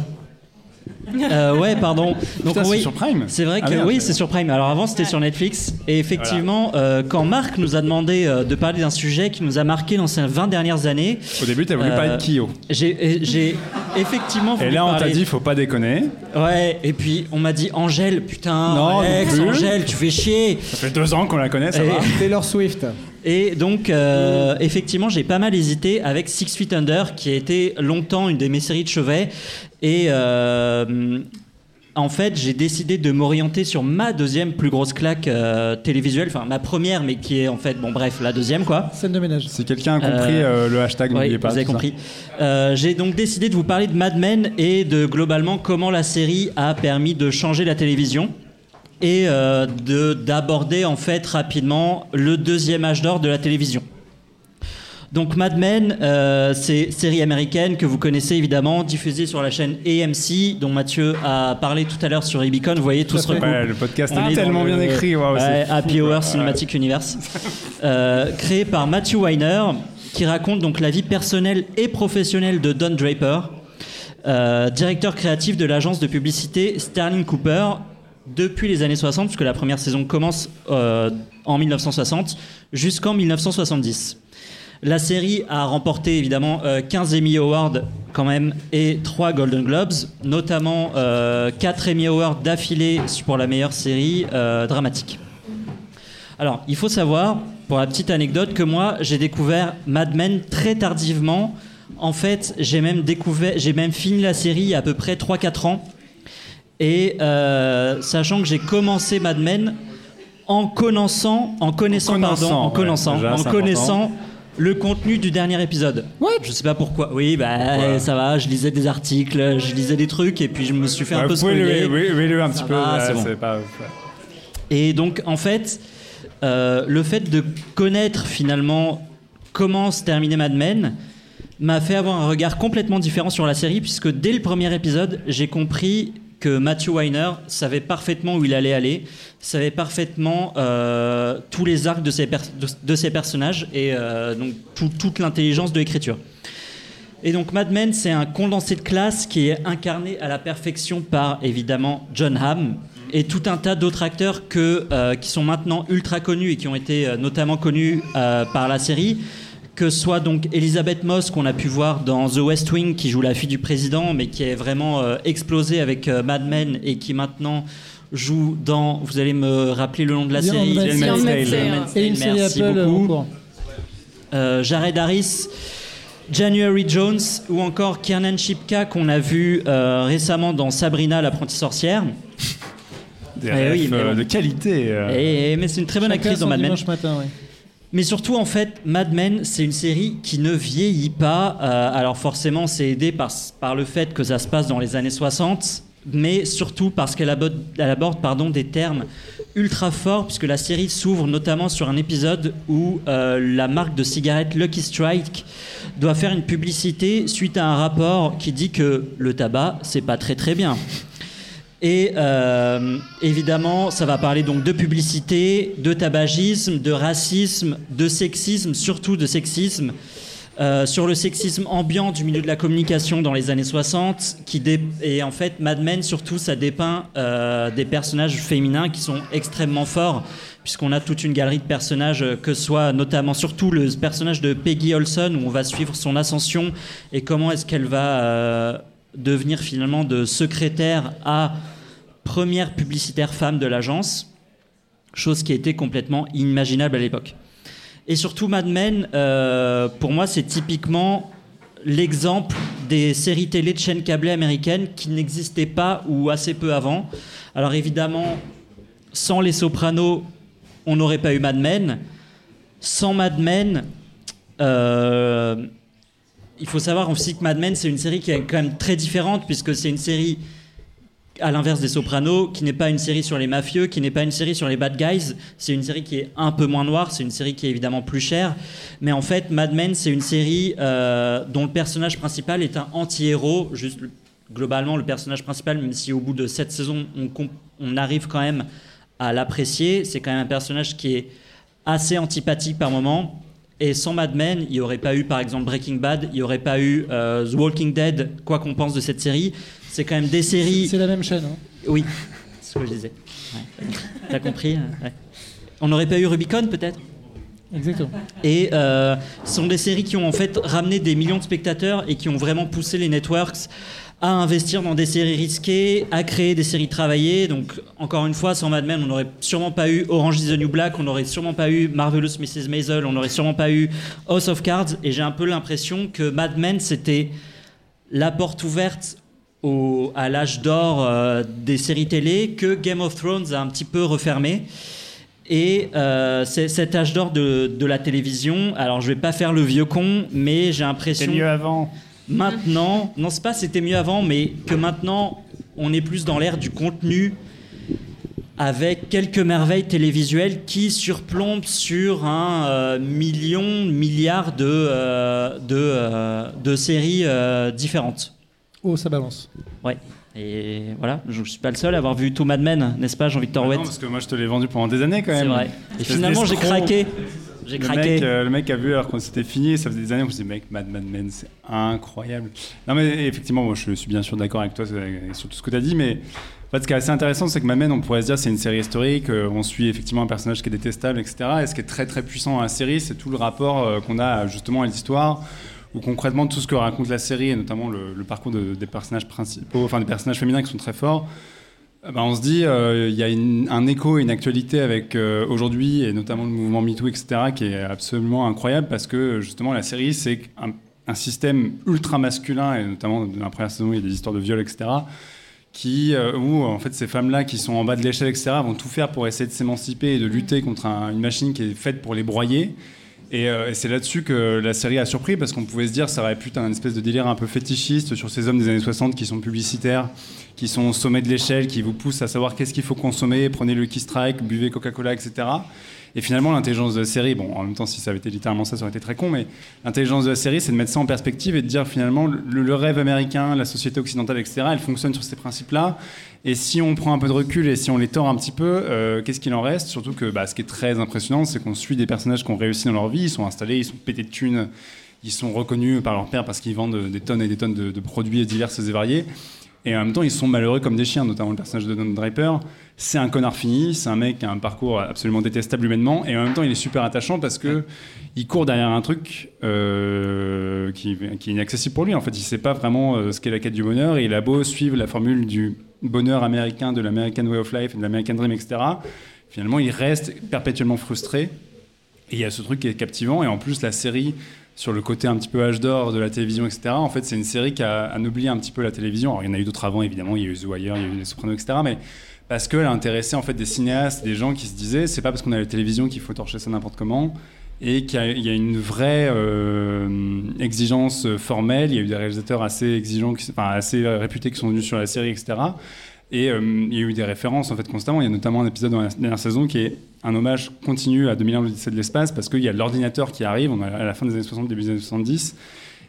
Euh, ouais, pardon. Donc Putain, c'est oui, sur Prime C'est vrai Ah, que merde, oui, c'est sur Prime. Alors avant, c'était sur Netflix. Et effectivement, euh, quand Marc nous a demandé euh, de parler d'un sujet qui nous a marqué dans ces 20 dernières années, Au début, t'as voulu Euh, parler de Kyo. j'ai j'ai effectivement Et là, on t'a dit, faut pas déconner. Ouais, et puis on m'a dit Angèle, putain, Non, Alex, non. Angèle, tu fais chier. Ça fait deux ans qu'on la connaît, ça Et- va. Taylor Swift. Et donc, euh, effectivement, j'ai pas mal hésité avec Six Feet Under, qui a été longtemps une de mes séries de chevet. Et euh, en fait, j'ai décidé de m'orienter sur ma deuxième plus grosse claque euh, télévisuelle, enfin ma première, mais qui est en fait, bon bref, la deuxième quoi. Scène de ménage. Si quelqu'un a compris Euh, euh, le hashtag, n'oubliez vous pas. avez tout ça. compris. Euh, j'ai donc décidé de vous parler de Mad Men et de globalement comment la série a permis de changer la télévision et euh, de d'aborder en fait rapidement le deuxième âge d'or de la télévision. Donc Mad Men, euh, c'est série américaine que vous connaissez évidemment, diffusée sur la chaîne AMC, dont Mathieu a parlé tout à l'heure sur Ibicon. Vous voyez, tout se recoupe. Ouais, le podcast est tellement bien le- écrit. waouh, Ouais, Happy. Hour Ouais. Cinematic Universe, euh, créé par Matthew Weiner, qui raconte donc la vie personnelle et professionnelle de Don Draper, euh, directeur créatif de l'agence de publicité Sterling Cooper depuis les années 60, puisque la première saison commence euh, en 1960 jusqu'en 1970. La série a remporté évidemment euh, 15 Emmy Awards quand même et 3 Golden Globes, notamment euh, 4 Emmy Awards d'affilée pour la meilleure série euh, dramatique. Alors, il faut savoir, pour la petite anecdote, que moi, j'ai découvert Mad Men très tardivement. En fait, j'ai même découvert, j'ai même fini la série il y a à peu près 3-4 ans. Et euh, sachant que j'ai commencé Mad Men en connaissant, en connaissant, En pardon, connaissant, en ouais, connaissant, déjà, en c'est connaissant le contenu du dernier épisode. Je sais pas pourquoi. Oui, bah Ouais. ça va. Je lisais des articles, je lisais des trucs, et puis je me suis fait un Ouais, peu spoiler. le- oui, oui, le un Ça petit peu. va, ouais, c'est bon. pas- ouais. Et donc, en fait, euh, le fait de connaître finalement comment se terminait Mad Men m'a fait avoir un regard complètement différent sur la série, puisque dès le premier épisode, j'ai compris que Matthew Weiner savait parfaitement où il allait aller, savait parfaitement euh, tous les arcs de ses, personnages et euh, donc tout- toute l'intelligence de l'écriture. Et donc Mad Men, c'est un condensé de classe qui est incarné à la perfection par évidemment John Hamm et tout un tas d'autres acteurs euh, qui sont maintenant ultra connus et qui ont été notamment connus par la série. Que ce soit donc Elisabeth Moss qu'on a pu voir dans The West Wing qui joue la fille du président mais qui est vraiment euh, explosé avec euh, Mad Men et qui maintenant joue dans vous allez me rappeler le nom de la série merci Apple beaucoup. Euh, Jared Harris, January Jones ou encore Kiernan Shipka qu'on a vu euh, récemment dans Sabrina l'apprentie sorcière. Des Eh refs, oui, mais bon. de qualité. euh. Et, mais c'est une très bonne Chacun actrice dans Mad Men. dimanche matin, ouais. Mais surtout, en fait, Mad Men, c'est une série qui ne vieillit pas. Euh, alors forcément, c'est aidé par, le fait que ça se passe dans les années 60, mais surtout parce qu'elle aborde, des termes ultra forts, puisque la série s'ouvre notamment sur un épisode où euh, la marque de cigarettes Lucky Strike doit faire une publicité suite à un rapport qui dit que le tabac, c'est pas très très bien. Et euh, évidemment, ça va parler donc de publicité, de tabagisme, de racisme, de sexisme, surtout de sexisme. Euh, sur le sexisme ambiant du milieu de la communication dans les années 60, qui et en fait Mad Men surtout ça dépeint euh, des personnages féminins qui sont extrêmement forts, puisqu'on a toute une galerie de personnages, que ce soit notamment surtout le personnage de Peggy Olson où on va suivre son ascension et comment est-ce qu'elle va devenir finalement de secrétaire à première publicitaire femme de l'agence, chose qui était complètement inimaginable à l'époque. Et surtout Mad Men, euh, pour moi, c'est typiquement l'exemple des séries télé de chaînes câblées américaines qui n'existaient pas ou assez peu avant. Alors évidemment, sans les Sopranos, on n'aurait pas eu Mad Men. Sans Mad Men, euh, il faut savoir aussi que Mad Men, c'est une série qui est quand même très différente, puisque c'est une série, à l'inverse des Sopranos, qui n'est pas une série sur les mafieux, qui n'est pas une série sur les bad guys. C'est une série qui est un peu moins noire, c'est une série qui est évidemment plus chère. Mais en fait, Mad Men, c'est une série euh, dont le personnage principal est un anti-héros. Globalement, le personnage principal, même si au bout de sept saisons, on, on arrive quand même à l'apprécier, c'est quand même un personnage qui est assez antipathique par moment. Et sans Mad Men, il n'y aurait pas eu par exemple Breaking Bad, il n'y aurait pas eu euh, The Walking Dead, quoi qu'on pense de cette série. C'est quand même des séries. C'est la même chaîne. hein. Oui, c'est ce que je disais. Ouais. T'as compris ouais. On n'aurait pas eu Rubicon peut-être? Exactement. et euh, ce sont des séries qui ont en fait ramené des millions de spectateurs et qui ont vraiment poussé les networks à investir dans des séries risquées, à créer des séries travaillées. Donc, encore une fois, sans Mad Men, on n'aurait sûrement pas eu Orange is the New Black, on n'aurait sûrement pas eu Marvelous Mrs. Maisel, on n'aurait sûrement pas eu House of Cards. Et j'ai un peu l'impression que Mad Men, c'était la porte ouverte au- à l'âge d'or euh, des séries télé que Game of Thrones a un petit peu refermé. Et euh, cet âge d'or de, de la télévision. Alors, je vais pas faire le vieux con, mais j'ai l'impression. Mieux avant. Maintenant, non, c'est pas c'était mieux avant, mais que maintenant, on est plus dans l'ère du contenu avec quelques merveilles télévisuelles qui surplombent sur un euh, million, milliard de, euh, de, euh, de séries euh, différentes. Oh, ça balance. Ouais. Et voilà, je ne suis pas le seul à avoir vu tout Mad Men, n'est-ce pas, Jean-Victor Ah non, parce que moi je te l'ai vendu pendant des années quand C'est même. vrai. Et finalement, j'ai craqué. J'ai Le craqué. mec, euh, le mec a vu alors quand c'était fini, ça faisait des années, on se dit mec, Mad Mad Men, c'est incroyable. Non mais effectivement, moi, je suis bien sûr d'accord avec toi sur tout ce que tu as dit, mais en fait, ce qui est assez intéressant, c'est que Mad Men, on pourrait se dire c'est une série historique, euh, on suit effectivement un personnage qui est détestable, etc. Et ce qui est très très puissant dans la série, c'est tout le rapport euh, qu'on a justement à l'histoire, ou concrètement tout ce que raconte la série, et notamment le, le parcours de- des personnages principaux, enfin des personnages féminins qui sont très forts. Euh, ben, on se dit, euh, il y a un écho et une actualité avec euh, aujourd'hui, et notamment le mouvement MeToo, etc., qui est absolument incroyable parce que justement la série, c'est un, système ultra masculin, et notamment dans la première saison, il y a des histoires de viol, etc., qui, euh, où en fait ces femmes-là qui sont en bas de l'échelle, etc., vont tout faire pour essayer de s'émanciper et de lutter contre un- une machine qui est faite pour les broyer. Et, et c'est là-dessus que la série a surpris parce qu'on pouvait se dire ça aurait pu être un espèce de délire un peu fétichiste sur ces hommes des années 60 qui sont publicitaires, qui sont au sommet de l'échelle, qui vous poussent à savoir qu'est-ce qu'il faut consommer, prenez le Key Strike, buvez Coca-Cola, etc. Et finalement, l'intelligence de la série, bon, en même temps, si ça avait été littéralement ça, ça aurait été très con, mais l'intelligence de la série, c'est de mettre ça en perspective et de dire finalement, le, rêve américain, la société occidentale, etc., elle fonctionne sur ces principes-là. Et si on prend un peu de recul et si on les tord un petit peu, euh, qu'est-ce qu'il en reste? Surtout que bah, ce qui est très impressionnant, c'est qu'on suit des personnages qui ont réussi dans leur vie, ils sont installés, ils sont pétés de thunes, ils sont reconnus par leur père parce qu'ils vendent des tonnes et des tonnes de, de produits divers et variés. Et en même temps, ils sont malheureux comme des chiens, notamment le personnage de Don Draper. C'est un connard fini, c'est un mec qui a un parcours absolument détestable humainement, et en même temps, il est super attachant parce que il court derrière un truc euh, qui, qui est inaccessible pour lui. En fait, il sait pas vraiment euh, ce qu'est la quête du bonheur, et il a beau suivre la formule du bonheur américain, de l'American Way of Life, de l'American Dream, etc. Finalement, il reste perpétuellement frustré. Et il y a ce truc qui est captivant, et en plus, la série sur le côté un petit peu âge d'or de la télévision, etc. En fait, c'est une série qui a anobli un petit peu la télévision. Alors, il y en a eu d'autres avant, évidemment. Il y a eu The Wire, il y a eu Les Sopranos, etc. Mais parce qu'elle a intéressé en fait des cinéastes, des gens qui se disaient, c'est pas parce qu'on a la télévision qu'il faut torcher ça n'importe comment. Et qu'il y a- a une vraie euh, exigence formelle. Il y a eu des réalisateurs assez exigeants, qui- assez réputés qui sont venus sur la série, etc. Et euh, il y a eu des références en fait constamment. Il y a notamment un épisode dans la dernière saison qui est un hommage continu à 2001 l'Odyssée de l'espace parce qu'il y a l'ordinateur qui arrive, à la fin des années 60, début des années 70,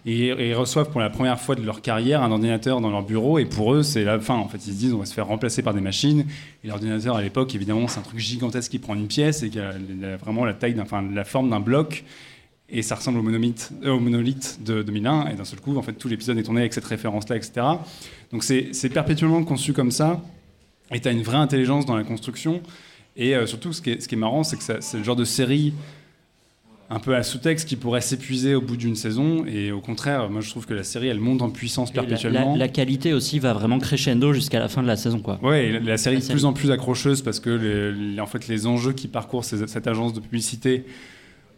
et, ils reçoivent pour la première fois de leur carrière un ordinateur dans leur bureau, et pour eux c'est la fin. En fait, ils se disent on va se faire remplacer par des machines. Et l'ordinateur à l'époque, évidemment, c'est un truc gigantesque qui prend une pièce et qui a vraiment la taille, enfin la forme d'un bloc. Et ça ressemble au monolithe, euh, au monolithe de 2001. Et d'un seul coup, en fait, tout l'épisode est tourné avec cette référence-là, etc. Donc c'est perpétuellement conçu comme ça. Et tu as une vraie intelligence dans la construction. Et euh, surtout, ce qui est, ce qui est marrant, c'est que c'est le genre de série un peu à sous-texte qui pourrait s'épuiser au bout d'une saison. Et au contraire, moi je trouve que la série, elle monte en puissance Et perpétuellement. La, la qualité aussi va vraiment crescendo jusqu'à la fin de la saison, quoi. Ouais, et la, la série est de plus en plus accrocheuse parce que les, les- en fait, les enjeux qui parcourent ces- cette agence de publicité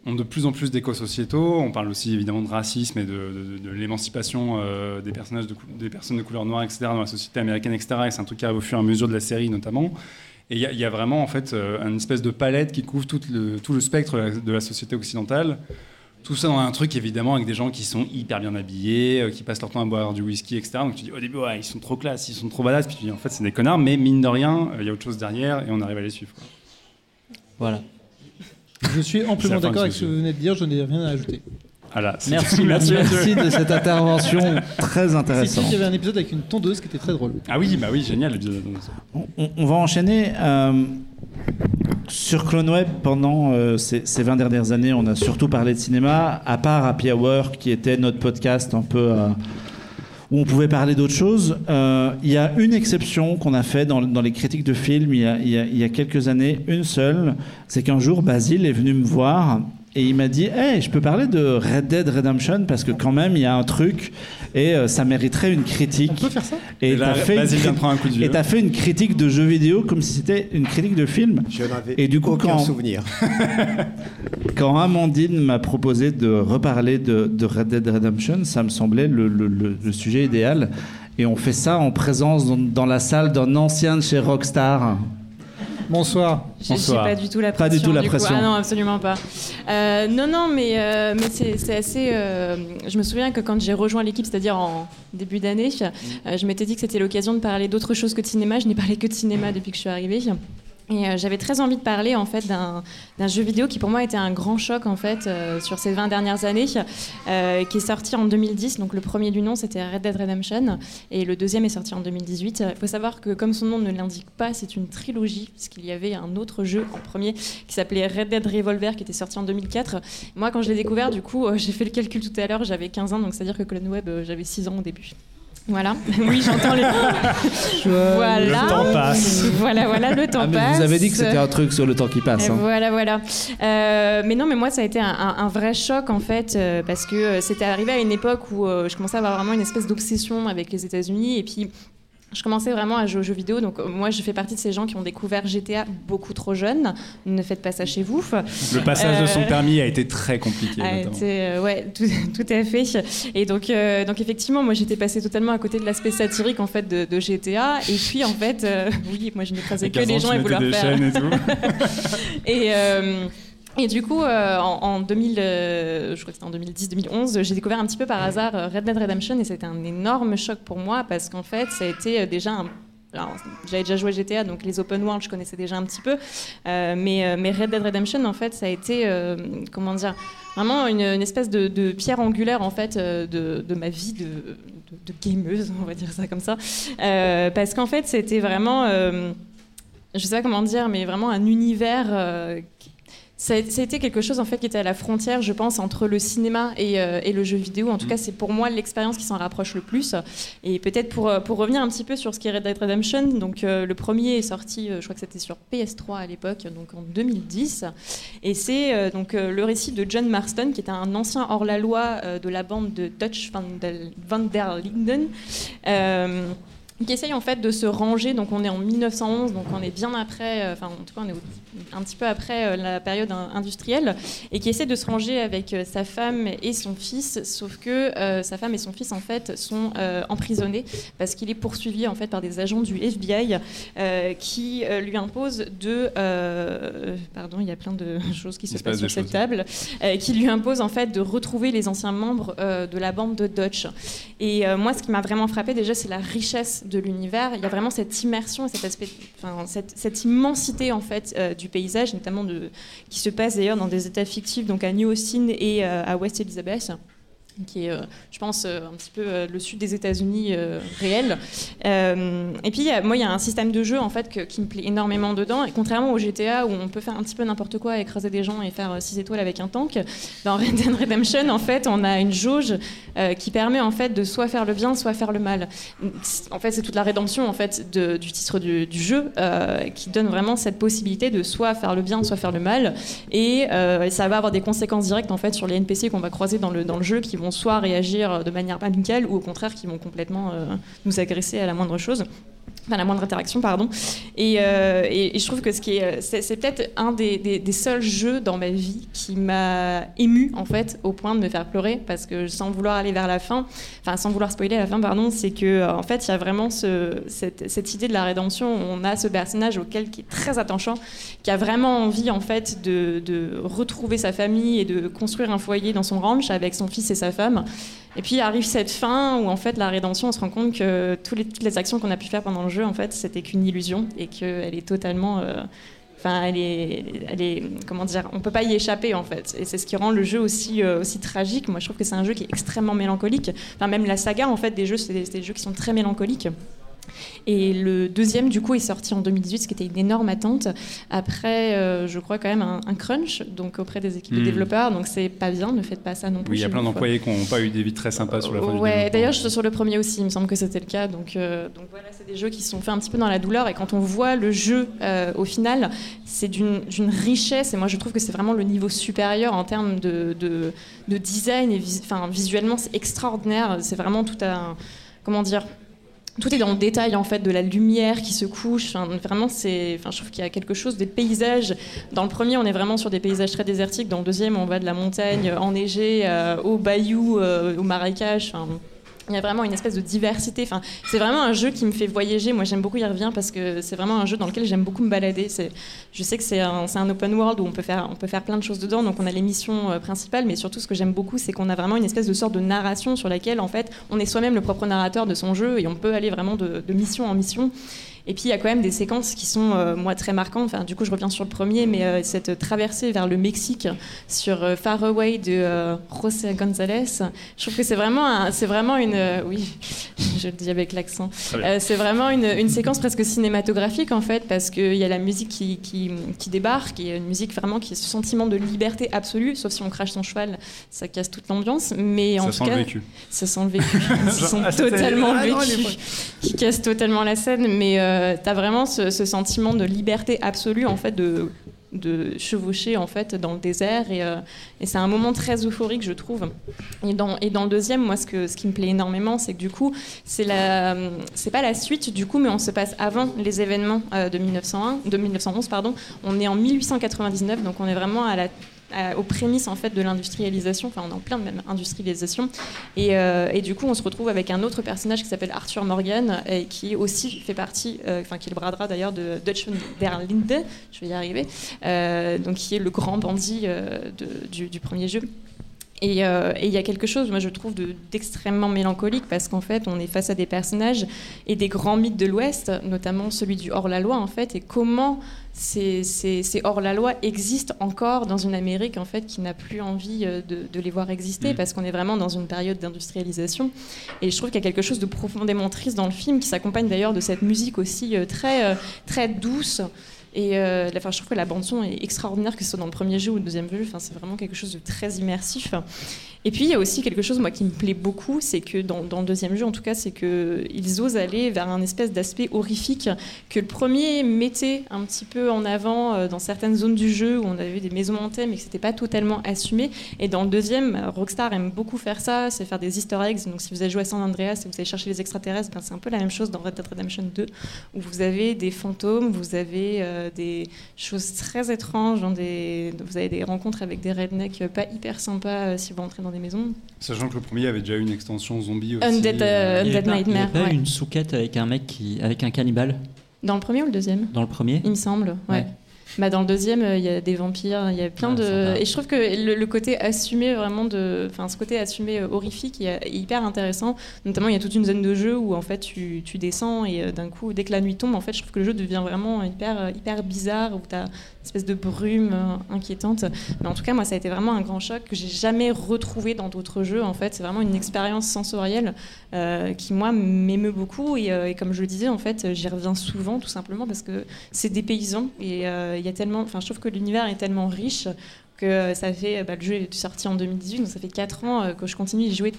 ont de plus en plus d'échos sociétaux. On parle aussi évidemment de racisme et de, l'émancipation euh, des, personnages des personnes de couleur noire, etc., dans la société américaine, etc. Et c'est un truc qui arrive au fur et à mesure de la série notamment. Et il y, a- vraiment en fait euh, une espèce de palette qui couvre tout le, tout le spectre de la, société occidentale. Tout ça dans un truc évidemment avec des gens qui sont hyper bien habillés, euh, qui passent leur temps à boire du whisky, etc. Donc tu dis au début, ils sont trop classe, ils sont trop badass. Puis tu dis, en fait, c'est des connards, mais mine de rien, il y a autre chose derrière et on arrive à les suivre. Voilà. Je suis amplement d'accord avec ce que vous venez de dire, je n'ai rien à ajouter. Voilà, Merci, merci. Merci de cette intervention très intéressante. si, il y avait un épisode avec une tondeuse qui était très drôle. Ah oui, bah oui, génial. l'épisode. On, on- on va enchaîner. euh, sur Clone Web, pendant euh, ces, ces 20 dernières années, on a surtout parlé de cinéma, à part Happy Hour, qui était notre podcast un peu euh, où on pouvait parler d'autres choses. Euh, Il y a une exception qu'on a fait dans, les critiques de films il y, y a quelques années, une seule, c'est qu'un jour, Basile est venu me voir et il m'a dit Hey, je peux parler de Red Dead Redemption parce que quand même, il y a un truc et euh, ça mériterait une critique. On peut faire ça Et Et t'as fait, cri- fait une critique de jeux vidéo comme si c'était une critique de film. Je n'avais Et du coup, aucun quand- souvenir. Quand Amandine m'a proposé de reparler de, de Red Dead Redemption, ça me semblait le, le- le- le sujet idéal. Et on fait ça en présence dans, dans la salle d'un ancien de chez Rockstar. Bonsoir. J'ai Bonsoir. pas du tout la pression. Pas du tout la pression. Ah non, absolument pas. Euh, non, non, mais, euh, mais c'est c'est assez. euh, je me souviens que quand j'ai rejoint l'équipe, c'est-à-dire en début d'année, euh, je m'étais dit que c'était l'occasion de parler d'autre chose que de cinéma. Je n'ai parlé que de cinéma depuis que je suis arrivée. Et euh, j'avais très envie de parler en fait d'un jeu vidéo qui pour moi était un grand choc en fait euh, sur ces 20 dernières années, euh, qui est sorti en 2010. Donc le premier du nom c'était Red Dead Redemption et le deuxième est sorti en 2018. Il faut savoir que comme son nom ne l'indique pas, c'est une trilogie puisqu'il y avait un autre jeu en premier qui s'appelait Red Dead Revolver qui était sorti en 2004. Moi quand je l'ai découvert du coup j'ai fait le calcul tout à l'heure, j'avais 15 ans donc c'est à dire que Clone Web j'avais 6 ans au début. Voilà. Oui, j'entends les. voilà. Le temps passe. Voilà, voilà, le temps Ah, mais passe. vous avez dit que c'était un truc sur le temps qui passe. Hein. Voilà, voilà. Euh, mais non, mais moi, ça a été un, un- un vrai choc en fait, euh, parce que euh, c'était arrivé à une époque où euh, je commençais à avoir vraiment une espèce d'obsession avec les États-Unis, et puis. Je commençais vraiment à jouer aux jeux vidéo, donc euh, moi je fais partie de ces gens qui ont découvert GTA beaucoup trop jeune. Ne faites pas ça chez vous. Le passage de son Euh, permis a été très compliqué. A été, euh, ouais, tout, tout à fait. Et donc, euh, donc effectivement, moi j'étais passée totalement à côté de l'aspect satirique en fait de, de GTA. Et puis en fait, euh, oui, moi je ne croisais que 15 les gens et vouloir faire. et tout. Et, et du coup, euh, en, en 2000, euh, 2010-2011, j'ai découvert un petit peu par hasard euh, Red Dead Redemption et c'était un énorme choc pour moi parce qu'en fait, ça a été déjà un j'avais déjà joué GTA, donc les open world, je connaissais déjà un petit peu. Mais, Red Dead Redemption, en fait, ça a été, comment dire, vraiment une, espèce de, pierre angulaire, en fait, de, ma vie de, gameuse, on va dire ça comme ça. Parce qu'en fait, c'était vraiment, je sais pas comment dire, mais vraiment un univers. Ça a, été quelque chose en fait qui était à la frontière, je pense, entre le cinéma et, euh, et le jeu vidéo. En tout cas, c'est pour moi l'expérience qui s'en rapproche le plus. Et peut-être pour, euh, pour revenir un petit peu sur ce qui est Red Dead Redemption, donc euh, le premier est sorti, euh, je crois que c'était sur PS3 à l'époque, donc en 2010. Et c'est donc le récit de John Marston, qui était un ancien hors-la-loi de la bande de Dutch van, van der Linden. Qui essaye en fait de se ranger, donc on est en 1911, donc on est bien après, euh, enfin en tout cas on est un petit peu après euh, la période in- industrielle, et qui essaie de se ranger avec euh, sa femme et son fils, sauf que euh, sa femme et son fils en fait sont euh, emprisonnés parce qu'il est poursuivi en fait par des agents du FBI euh, qui lui imposent de, pardon, il y a plein de choses qui se se passe passent sur cette choses. table, qui lui imposent en fait de retrouver les anciens membres de la bande de Dutch. Et moi, ce qui m'a vraiment frappé déjà, c'est la richesse de l'univers. Il y a vraiment cette immersion et cet aspect, enfin, cette, cette immensité en fait euh, du paysage, notamment de, qui se passe d'ailleurs dans des états fictifs, donc à New Austin et euh, à West Elizabeth qui est, euh, je pense, euh, un petit peu euh, le sud des États-Unis réel. Et puis, moi, il y a un système de jeu en fait qui me plaît énormément dedans. Contrairement au GTA où on peut faire un petit peu n'importe quoi, écraser des gens et faire 6 étoiles avec un tank, dans Red Dead Redemption, en fait, on a une jauge qui permet en fait de soit faire le bien, soit faire le mal. En fait, c'est toute la rédemption en fait du titre du, jeu qui donne vraiment cette possibilité de soit faire le bien, soit faire le mal. Et ça va avoir des conséquences directes en fait sur les NPC qu'on va croiser dans le, dans le jeu qui vont soit réagir de manière amicale ou au contraire qui vont complètement euh, nous agresser à la moindre chose. Enfin, la moindre interaction, pardon. Et, euh, et- je trouve que ce qui est, c'est, c'est peut-être un des, seuls jeux dans ma vie qui m'a ému en fait, au point de me faire pleurer, parce que sans vouloir aller vers la fin, enfin sans vouloir spoiler la fin, pardon, c'est que euh, en fait il y a vraiment ce, cette, idée de la rédemption. On a ce personnage auquel qui est très attachant, qui a vraiment envie en fait de retrouver sa famille et de construire un foyer dans son ranch avec son fils et sa femme. Et puis arrive cette fin où en fait la rédemption, on se rend compte que toutes les actions qu'on a pu faire pendant le jeu, en fait, c'était qu'une illusion et qu'elle est totalement, euh, enfin, elle est, elle est, comment dire, on peut pas y échapper en fait. Et c'est ce qui rend le jeu aussi euh, aussi tragique. Moi, je trouve que c'est un jeu qui est extrêmement mélancolique. Enfin, même la saga en fait des jeux, c'est des jeux qui sont très mélancoliques. Et le deuxième, du coup, est sorti en 2018, ce qui était une énorme attente. Après, euh, je crois quand même un, un crunch, donc auprès des équipes de Hmm. développeurs. Donc c'est pas bien, ne faites pas ça non plus. Oui, il y a plein d'employés qui n'ont pas eu des vies très sympas sur la fin Ouais, d'ailleurs, je- sur le premier aussi, il me semble que c'était le cas. Donc, euh, donc voilà, c'est des jeux qui sont faits un petit peu dans la douleur. Et quand on voit le jeu euh, au final, c'est d'une d'une richesse. Et moi, je trouve que c'est vraiment le niveau supérieur en termes de, de, de design. Et vis- enfin, visuellement, c'est extraordinaire. C'est vraiment tout un. Comment dire tout est dans le détail en fait de la lumière qui se couche. Vraiment, c'est. Je trouve qu'il y a quelque chose des paysages. Dans le premier, on est vraiment sur des paysages très désertiques. Dans le deuxième, on va de la montagne enneigée euh, au bayou, euh, au marécage. Il y a vraiment une espèce de diversité. Enfin, c'est vraiment un jeu qui me fait voyager. Moi, j'aime beaucoup y revenir parce que c'est vraiment un jeu dans lequel j'aime beaucoup me balader. Je sais que c'est un, open world où on peut faire, on peut faire plein de choses dedans. Donc, on a les missions euh, principales, mais surtout, ce que j'aime beaucoup, c'est qu'on a vraiment une espèce de sorte de narration sur laquelle, en fait, on est soi-même le propre narrateur de son jeu et on peut aller vraiment de mission en mission. Et puis il y a quand même des séquences qui sont euh, moi très marquantes. Enfin, du coup, je reviens sur le premier, mais euh, cette traversée vers le Mexique sur euh, Far Away de euh, José González, je trouve que c'est vraiment, un- c'est vraiment une, euh, oui, je le dis avec l'accent. Euh, c'est vraiment une, une séquence presque cinématographique en fait, parce qu'il y a la musique qui, qui, qui débarque, et une musique vraiment qui est ce sentiment de liberté absolue, sauf si on crache son cheval, ça casse toute l'ambiance. Mais en Ça tout sent cas, le vécu. ça sent le vécu. Ça sent ah, totalement ah, le est vécu. Qui casse totalement la scène. Mais euh, t'as vraiment ce, sentiment de liberté absolue, en fait, de, chevaucher, en fait, dans le désert. Et, euh, et c'est un moment très euphorique, je trouve. Et dans, et dans le deuxième, moi, ce, que, ce qui me plaît énormément, c'est que du coup, c'est la, c'est pas la suite, du coup, mais on se passe avant les événements euh, de 1901, de 1911, pardon. On est en 1899, donc on est vraiment à la à- aux prémices en fait de l'industrialisation, enfin on est en plein de même industrialisation, et, euh, et du coup on se retrouve avec un autre personnage qui s'appelle Arthur Morgan et qui aussi fait partie, euh, enfin qui est le droit d'ailleurs de Dutch der je vais y arriver, euh, donc qui est le grand bandit euh, du, premier jeu. Et euh, il y a quelque chose, moi je trouve, de- d'extrêmement mélancolique parce qu'en fait, on est face à des personnages et des grands mythes de l'Ouest, notamment celui du hors-la-loi en fait, et comment ces, ces- ces hors-la-loi existent encore dans une Amérique en fait qui n'a plus envie euh, de, de les voir exister Mm. parce qu'on est vraiment dans une période d'industrialisation. Et je trouve qu'il y a quelque chose de profondément triste dans le film qui s'accompagne d'ailleurs de cette musique aussi euh, très, euh, très douce. Et euh, je trouve que la bande son est extraordinaire, que ce soit dans le premier jeu ou le deuxième jeu. Enfin, c'est vraiment quelque chose de très immersif. Et puis il y a aussi quelque chose moi qui me plaît beaucoup, c'est que dans, le deuxième jeu en tout cas, c'est que ils osent aller vers un espèce d'aspect horrifique que le premier mettait un petit peu en avant euh, dans certaines zones du jeu où on avait des maisons hantées mais que c'était pas totalement assumé. Et dans le deuxième, Rockstar aime beaucoup faire ça, c'est faire des Easter eggs. Donc si vous avez joué à San Andreas et vous allez chercher les extraterrestres, ben, c'est un peu la même chose dans Red Dead Redemption 2 où vous avez des fantômes, vous avez euh, des choses très étranges, dans des... vous avez des rencontres avec des rednecks pas hyper sympas euh, si vous entrez dans des maisons. Sachant que le premier avait déjà eu une extension zombie aussi. Undead, euh, Il y Undead pas- il y avait Nightmare. pas ouais. une souquette avec un mec qui, avec un cannibale? Dans le premier ou le deuxième? Dans le premier? Il me semble, ouais. Ouais. Bah dans le deuxième, euh, il y a des vampires, il y a plein Ouais, de. Et je trouve que le, le côté assumé vraiment de. Enfin, ce côté assumé euh, horrifique est, hyper intéressant. Notamment, il y a toute une zone de jeu où en fait tu, tu descends et euh, d'un coup, dès que la nuit tombe, en fait, je trouve que le jeu devient vraiment hyper, hyper bizarre où espèce de brume euh, inquiétante. Mais en tout cas, moi, ça a été vraiment un grand choc que j'ai jamais retrouvé dans d'autres jeux. En fait, c'est vraiment une expérience sensorielle euh, qui, moi, m'émeut beaucoup. Et, euh, et comme je le disais, en fait, j'y reviens souvent tout simplement parce que c'est des paysans et il y a tellement. Enfin, je trouve que l'univers est tellement riche que ça fait. Bah, le jeu est sorti en 2018, donc ça fait 4 ans que je continue d'y jouer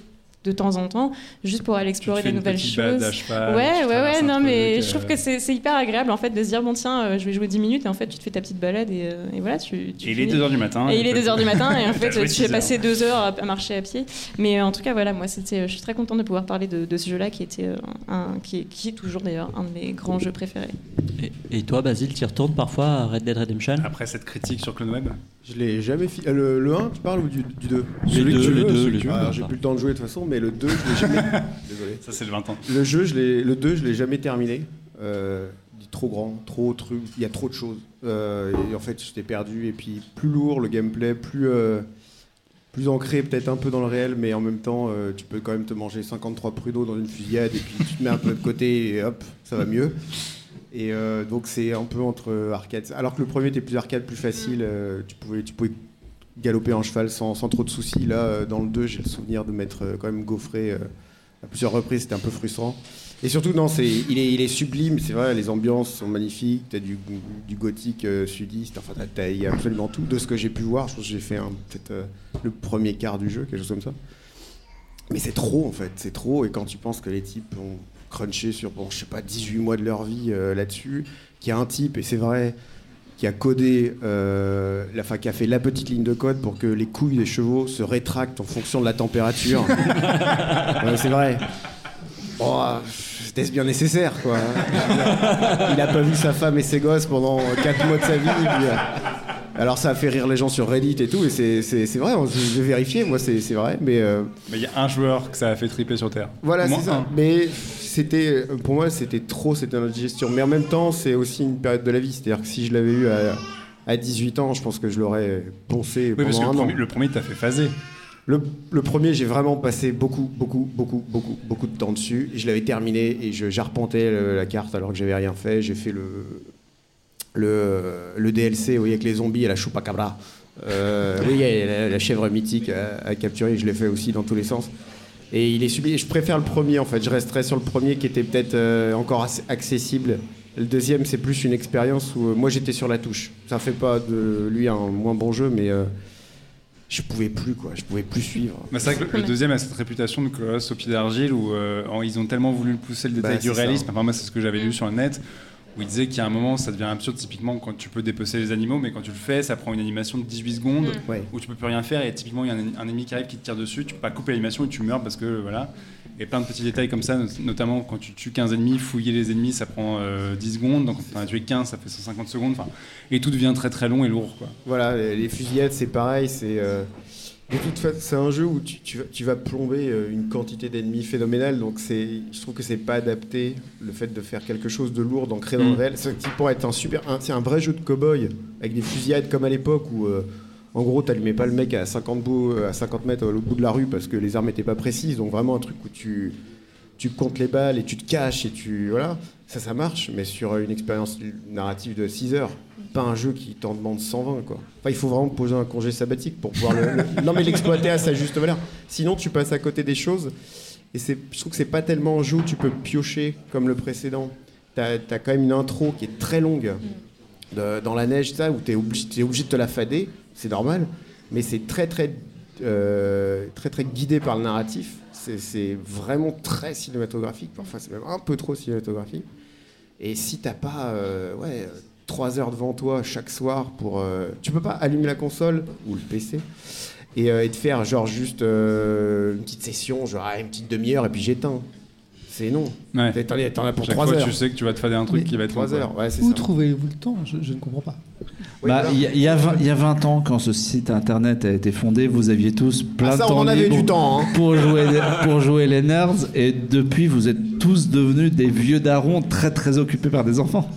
de temps en temps, juste pour aller explorer des nouvelles choses. cheval, ouais, ouais, ouais, non, mais euh, je trouve que c'est c'est hyper agréable en fait de se dire bon tiens, euh, je vais jouer 10 minutes et en fait tu te fais ta petite balade et, euh, et voilà, tu. tu Et il est finis. 2h du matin. Et il est 2h du matin et en fait tu heures. passer 2 heures à, marcher à pied. Mais euh, en tout cas voilà, moi c'était, je suis très contente de pouvoir parler de, de ce jeu-là qui était euh, un, qui est, qui est toujours d'ailleurs un de mes grands jeux préférés. Et, et toi, Basile, tu y retournes parfois à Red Dead Redemption? Après cette critique sur CloneWeb, Je l'ai jamais fait. le, le 1, tu parles ou du, du 2 Les Celui que deux, tu les veux, deux, j'ai plus le temps de jouer de toute façon, mais le 2, je l'ai jamais. Désolé. ça c'est le 20 ans. Le jeu, je le 2, je l'ai jamais terminé. Euh, trop grand, trop truc, il y a trop de choses. Euh, et en fait, j'étais perdu. Et puis, plus lourd le gameplay, plus, euh, plus ancré peut-être un peu dans le réel, mais en même temps, euh, tu peux quand même te manger 53 pruneaux dans une fusillade et puis tu te mets un peu de côté et hop, ça va mieux. Et donc, c'est un peu entre arcade. Alors que le premier était plus arcade, plus facile, tu, pouvais, tu pouvais galoper en cheval sans, trop de soucis. Là, euh, dans le 2, j'ai le souvenir de m'être euh, quand même gaufré euh, à plusieurs reprises, c'était un peu frustrant. Et surtout, non, c'est, il, est, sublime, c'est vrai, les ambiances sont magnifiques, t'as du, du gothique sudiste, enfin, il y a absolument tout. De ce que j'ai pu voir, je pense que j'ai fait peut-être le premier quart du jeu, quelque chose comme ça. Mais c'est trop, en fait, c'est trop. Et quand tu penses que les types ont crunché sur, bon, je sais pas, 18 mois de leur vie là-dessus, qu'il y a un type, et c'est vrai, qui a codé, euh, la, enfin, qui a fait la petite ligne de code pour que les couilles des chevaux se rétractent en fonction de la température. Ouais, c'est vrai. Bon, c'était bien nécessaire, quoi. Il a pas vu sa femme et ses gosses pendant 4 mois de sa vie. puis, euh, alors ça a fait rire les gens sur Reddit et tout, et c'est- c'est c'est vrai, je vais vérifier, moi c'est c'est vrai, mais euh, Mais il y a un joueur que ça a fait triper sur Terre. voilà, c'est ça. un. Mais c'était, pour moi, c'était trop cette indigestion. Mais en même temps, c'est aussi une période de la vie. C'est-à-dire que si je l'avais eu à, à 18 ans, je pense que je l'aurais poncé Oui, parce que le premier, le premier t'a fait phaser. Le, le premier, j'ai vraiment passé beaucoup, beaucoup, beaucoup, beaucoup, beaucoup de temps dessus. Je l'avais terminé et je- j'arpentais la carte alors que j'avais rien fait. J'ai fait le, le, le DLC, oui, avec les zombies et la chupacabra. Euh, oui, la, la chèvre mythique à, à capturer, je l'ai fait aussi dans tous les sens. Et il est sublime. Je préfère le premier en fait. Je resterai sur le premier qui était peut-être euh, encore assez accessible. Le deuxième, c'est plus une expérience où euh, moi j'étais sur la touche. Ça fait pas de lui un moins bon jeu, mais euh, je pouvais plus quoi. Je pouvais plus suivre. C'est vrai que le, le deuxième a cette réputation de colosse au pied d'argile où euh, ils ont tellement voulu pousser le détail Bah, du c'est ça. réalisme. Enfin, moi, c'est ce que j'avais lu sur le net où il disait qu'il y a un moment, ça devient absurde typiquement quand tu peux dépecer les animaux, mais quand tu le fais, ça prend une animation de 18 secondes Ouais. où tu peux plus rien faire et typiquement il y a un, un ennemi qui arrive qui te tire dessus, tu peux pas couper l'animation et tu meurs parce que voilà. Et plein de petits détails comme ça, not- notamment quand tu tues 15 ennemis, fouiller les ennemis, ça prend euh, 10 secondes, donc quand tu en as tué 15, ça fait 150 secondes, enfin, et tout devient très très long et lourd. Quoi. Voilà, les, les fusillades, c'est pareil. C'est euh, de toute façon, c'est un jeu où tu, tu vas, tu vas plomber euh, une quantité d'ennemis phénoménale. Donc c'est, je trouve que c'est pas adapté le fait de faire quelque chose de lourd, d'ancré dans le Mm. réel. C'est qui pourrait être un super, un- c'est un vrai jeu de cow-boy avec des fusillades comme à l'époque où euh, en gros, t'allumais pas le mec à 50, beau- à 50 mètres à l'autre bout de la rue parce que les armes étaient pas précises. Donc vraiment un truc où tu, tu comptes les balles et tu te caches et tu voilà. Ça, ça marche, mais sur une expérience narrative de 6 heures, pas un jeu qui t'en demande 120 quoi. Enfin, il faut vraiment poser un congé sabbatique pour pouvoir le, le- non mais l'exploiter à sa juste valeur. Sinon, tu passes à côté des choses. Et je trouve que c'est pas tellement un jeu où tu peux piocher comme le précédent. T'as as quand même une intro qui est très longue de- dans la neige, ça, où t'es obligé, t'es obligé de te la fader, c'est normal. Mais c'est très très euh, très très guidé par le narratif. C'est- vraiment très cinématographique. Enfin, c'est même un peu trop cinématographique. Et si t'as pas euh, ouais, euh, trois heures devant toi chaque soir pour. euh, tu peux pas allumer la console ou le PC et, euh, et te faire genre juste une petite session, genre ah, une petite demi-heure et puis j'éteins. C'est non. Ouais. T'en as- pour Chaque fois, heures. tu sais que tu vas te fader un truc Mais qui va être long, Trois quoi. heures, ouais, c'est Où trouvez-vous le temps? Je, je ne comprends pas. Bah. Il y, a- y a 20 il y a 20 ans, quand ce site internet a été fondé, vous aviez tous plein Ah, ça, de on temps en avait du temps. hein. pour jouer, pour jouer les nerds, et depuis, vous êtes tous devenus des vieux darons très très occupés par des enfants.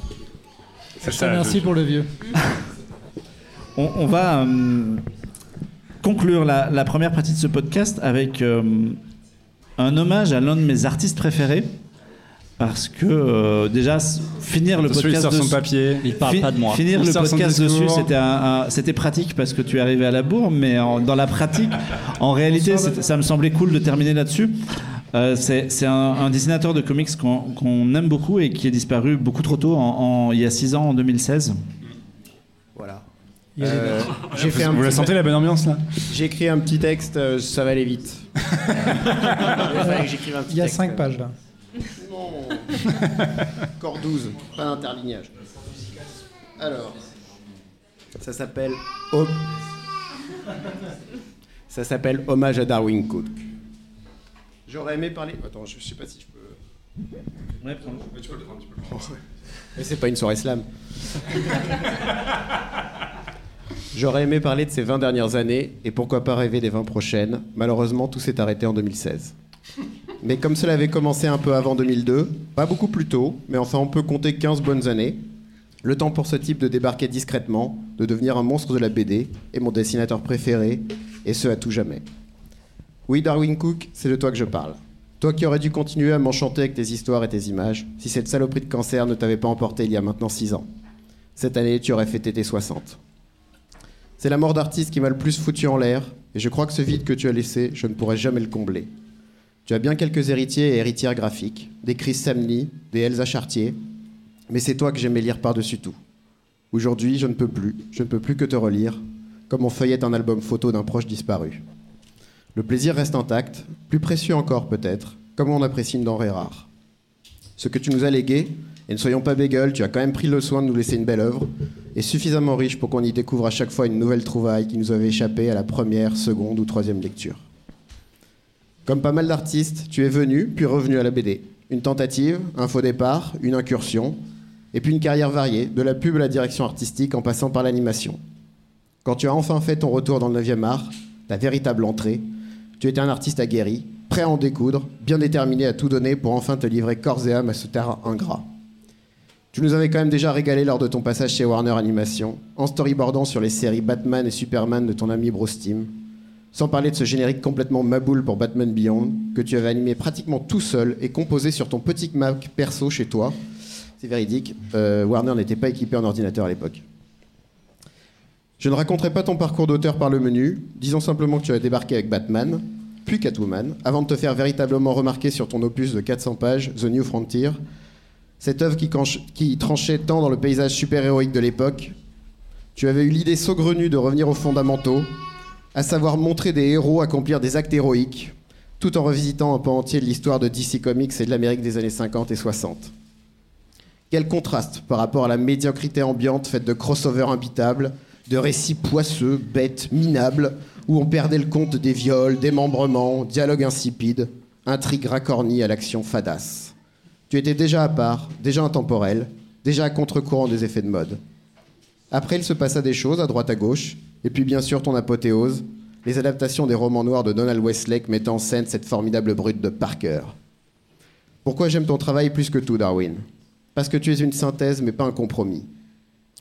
Ça. remercie je- pour le vieux. On, on va euh, conclure la, la première partie de ce podcast avec euh, un hommage à l'un de mes artistes préférés. Parce que euh, déjà, finir le Attention, il podcast sort son dessus- papier. Il parle pas de moi. Finir Il le podcast dessus, c'était un- un- c'était pratique parce que tu es arrivé à la bourre, mais en- dans la pratique, en réalité, ça me semblait cool de terminer là-dessus. Euh, c'est un, un dessinateur de comics qu'on aime beaucoup et qui est disparu beaucoup trop tôt, en, en- il y a 6 ans, en 2016. Voilà. Il y a des Euh, notes. j'ai fait un Vous la petit- sentez la bonne ambiance là J'ai écrit un petit texte, euh, ça va aller vite. Il fallait que j'écrive un petit Il y a texte. 5 pages là. Non. Encore 12, pas d'interlignage. Alors, ça s'appelle Hom- Ça s'appelle Hommage à Darwin Cook. J'aurais aimé parler. Attends, je sais pas si je peux. Ouais, prends-le. Mais c'est pas une soirée slam. J'aurais aimé parler de ces 20 dernières années et pourquoi pas rêver des 20 prochaines. Malheureusement, tout s'est arrêté en 2016. Mais comme cela avait commencé un peu avant 2002, pas beaucoup plus tôt, mais enfin on peut compter 15 bonnes années, le temps pour ce type de débarquer discrètement, de devenir un monstre de la BD et mon dessinateur préféré, et ce à tout jamais. Oui, Darwin Cook, c'est de toi que je parle. Toi qui aurais dû continuer à m'enchanter avec tes histoires et tes images, si cette saloperie de cancer ne t'avait pas emporté il y a maintenant 6 ans. Cette année, tu aurais fêté tes 60. C'est la mort d'artiste qui m'a le plus foutu en l'air, et je crois que ce vide que tu as laissé, je ne pourrai jamais le combler. Tu as bien quelques héritiers et héritières graphiques, des Chris Samney, des Elsa Chartier, mais c'est toi que j'aimais lire par-dessus tout. Aujourd'hui, je ne peux plus, je ne peux plus que te relire, comme on feuillette un album photo d'un proche disparu. Le plaisir reste intact, plus précieux encore peut-être, comme on apprécie une denrée rare. Ce que tu nous as légué, et ne soyons pas bégueules, tu as quand même pris le soin de nous laisser une belle œuvre, et suffisamment riche pour qu'on y découvre à chaque fois une nouvelle trouvaille qui nous avait échappé à la première, seconde ou troisième lecture. Comme pas mal d'artistes, tu es venu, puis revenu à la BD. Une tentative, un faux départ, une incursion, et puis une carrière variée, de la pub à la direction artistique en passant par l'animation. Quand tu as enfin fait ton retour dans le 9e art, ta véritable entrée, tu étais un artiste aguerri, prêt à en découdre, bien déterminé à tout donner pour enfin te livrer corps et âme à ce terrain ingrat. Tu nous avais quand même déjà régalé lors de ton passage chez Warner Animation, en storyboardant sur les séries Batman et Superman de ton ami Bruce Timm, sans parler de ce générique complètement maboule pour Batman Beyond, que tu avais animé pratiquement tout seul et composé sur ton petit Mac perso chez toi. C'est véridique, euh, Warner n'était pas équipé en ordinateur à l'époque. Je ne raconterai pas ton parcours d'auteur par le menu, disons simplement que tu as débarqué avec Batman, puis Catwoman, avant de te faire véritablement remarquer sur ton opus de 400 pages, The New Frontier, cette œuvre qui, tranchait tant dans le paysage super-héroïque de l'époque. Tu avais eu l'idée saugrenue de revenir aux fondamentaux, à savoir montrer des héros accomplir des actes héroïques, tout en revisitant un pan entier de l'histoire de DC Comics et de l'Amérique des années 50 et 60. Quel contraste par rapport à la médiocrité ambiante faite de crossovers imbitables, de récits poisseux, bêtes, minables, où on perdait le compte des viols, démembrements, dialogues insipides, intrigues racornies à l'action fadasse. Tu étais déjà à part, déjà intemporel, déjà à contre-courant des effets de mode. Après, il se passa des choses à droite à gauche, et puis bien sûr ton apothéose, les adaptations des romans noirs de Donald Westlake mettant en scène cette formidable brute de Parker. Pourquoi j'aime ton travail plus que tout, Darwin? Parce que tu es une synthèse, mais pas un compromis.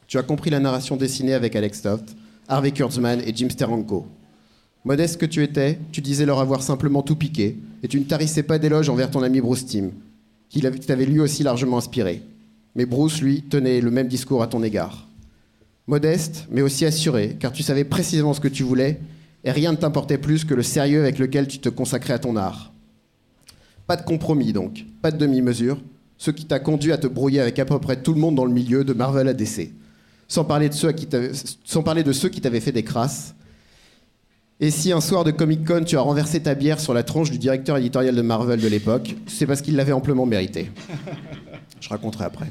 Tu as compris la narration dessinée avec Alex Toft, Harvey Kurtzman et Jim Steranko. Modeste que tu étais, tu disais leur avoir simplement tout piqué, et tu ne tarissais pas d'éloges envers ton ami Bruce Timm, qui t'avait lui aussi largement inspiré. Mais Bruce, lui, tenait le même discours à ton égard. Modeste, mais aussi assuré, car tu savais précisément ce que tu voulais, et rien ne t'importait plus que le sérieux avec lequel tu te consacrais à ton art. Pas de compromis donc, pas de demi-mesure, ce qui t'a conduit à te brouiller avec à peu près tout le monde dans le milieu de Marvel à DC. Sans parler de ceux, qui sans parler de ceux qui t'avaient fait des crasses. Et si un soir de Comic Con tu as renversé ta bière sur la tronche du directeur éditorial de Marvel de l'époque, c'est parce qu'il l'avait amplement mérité. Je raconterai après.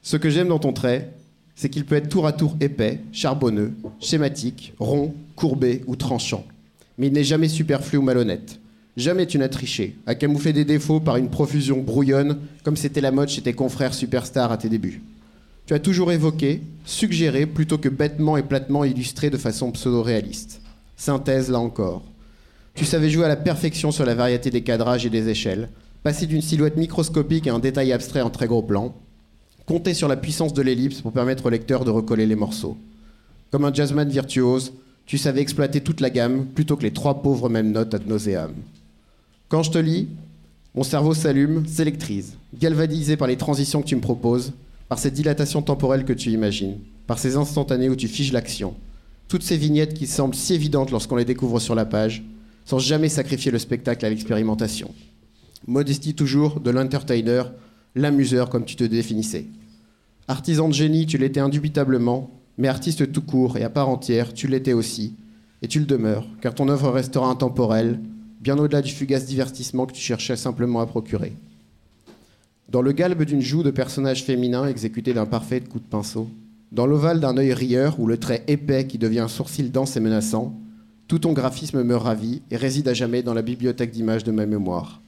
Ce que j'aime dans ton trait, c'est qu'il peut être tour à tour épais, charbonneux, schématique, rond, courbé ou tranchant. Mais il n'est jamais superflu ou malhonnête. Jamais tu n'as triché, à camoufler des défauts par une profusion brouillonne, comme c'était la mode chez tes confrères superstars à tes débuts. Tu as toujours évoqué, suggéré, plutôt que bêtement et platement illustré de façon pseudo-réaliste. Synthèse là encore. Tu savais jouer à la perfection sur la variété des cadrages et des échelles, passer d'une silhouette microscopique à un détail abstrait en très gros plan, compter sur la puissance de l'ellipse pour permettre au lecteur de recoller les morceaux. Comme un jazzman virtuose, tu savais exploiter toute la gamme plutôt que les trois pauvres mêmes notes ad nauseam. Quand je te lis, mon cerveau s'allume, s'électrise, galvanisé par les transitions que tu me proposes, par ces dilatations temporelles que tu imagines, par ces instantanés où tu figes l'action. Toutes ces vignettes qui semblent si évidentes lorsqu'on les découvre sur la page, sans jamais sacrifier le spectacle à l'expérimentation. Modestie toujours de l'entertainer, l'amuseur comme tu te définissais. Artisan de génie, tu l'étais indubitablement, mais artiste tout court et à part entière, tu l'étais aussi, et tu le demeures, car ton œuvre restera intemporelle, bien au-delà du fugace divertissement que tu cherchais simplement à procurer. Dans le galbe d'une joue de personnage féminin exécuté d'un parfait coup de pinceau, dans l'ovale d'un œil rieur ou le trait épais qui devient un sourcil dense et menaçant, tout ton graphisme me ravit et réside à jamais dans la bibliothèque d'images de ma mémoire.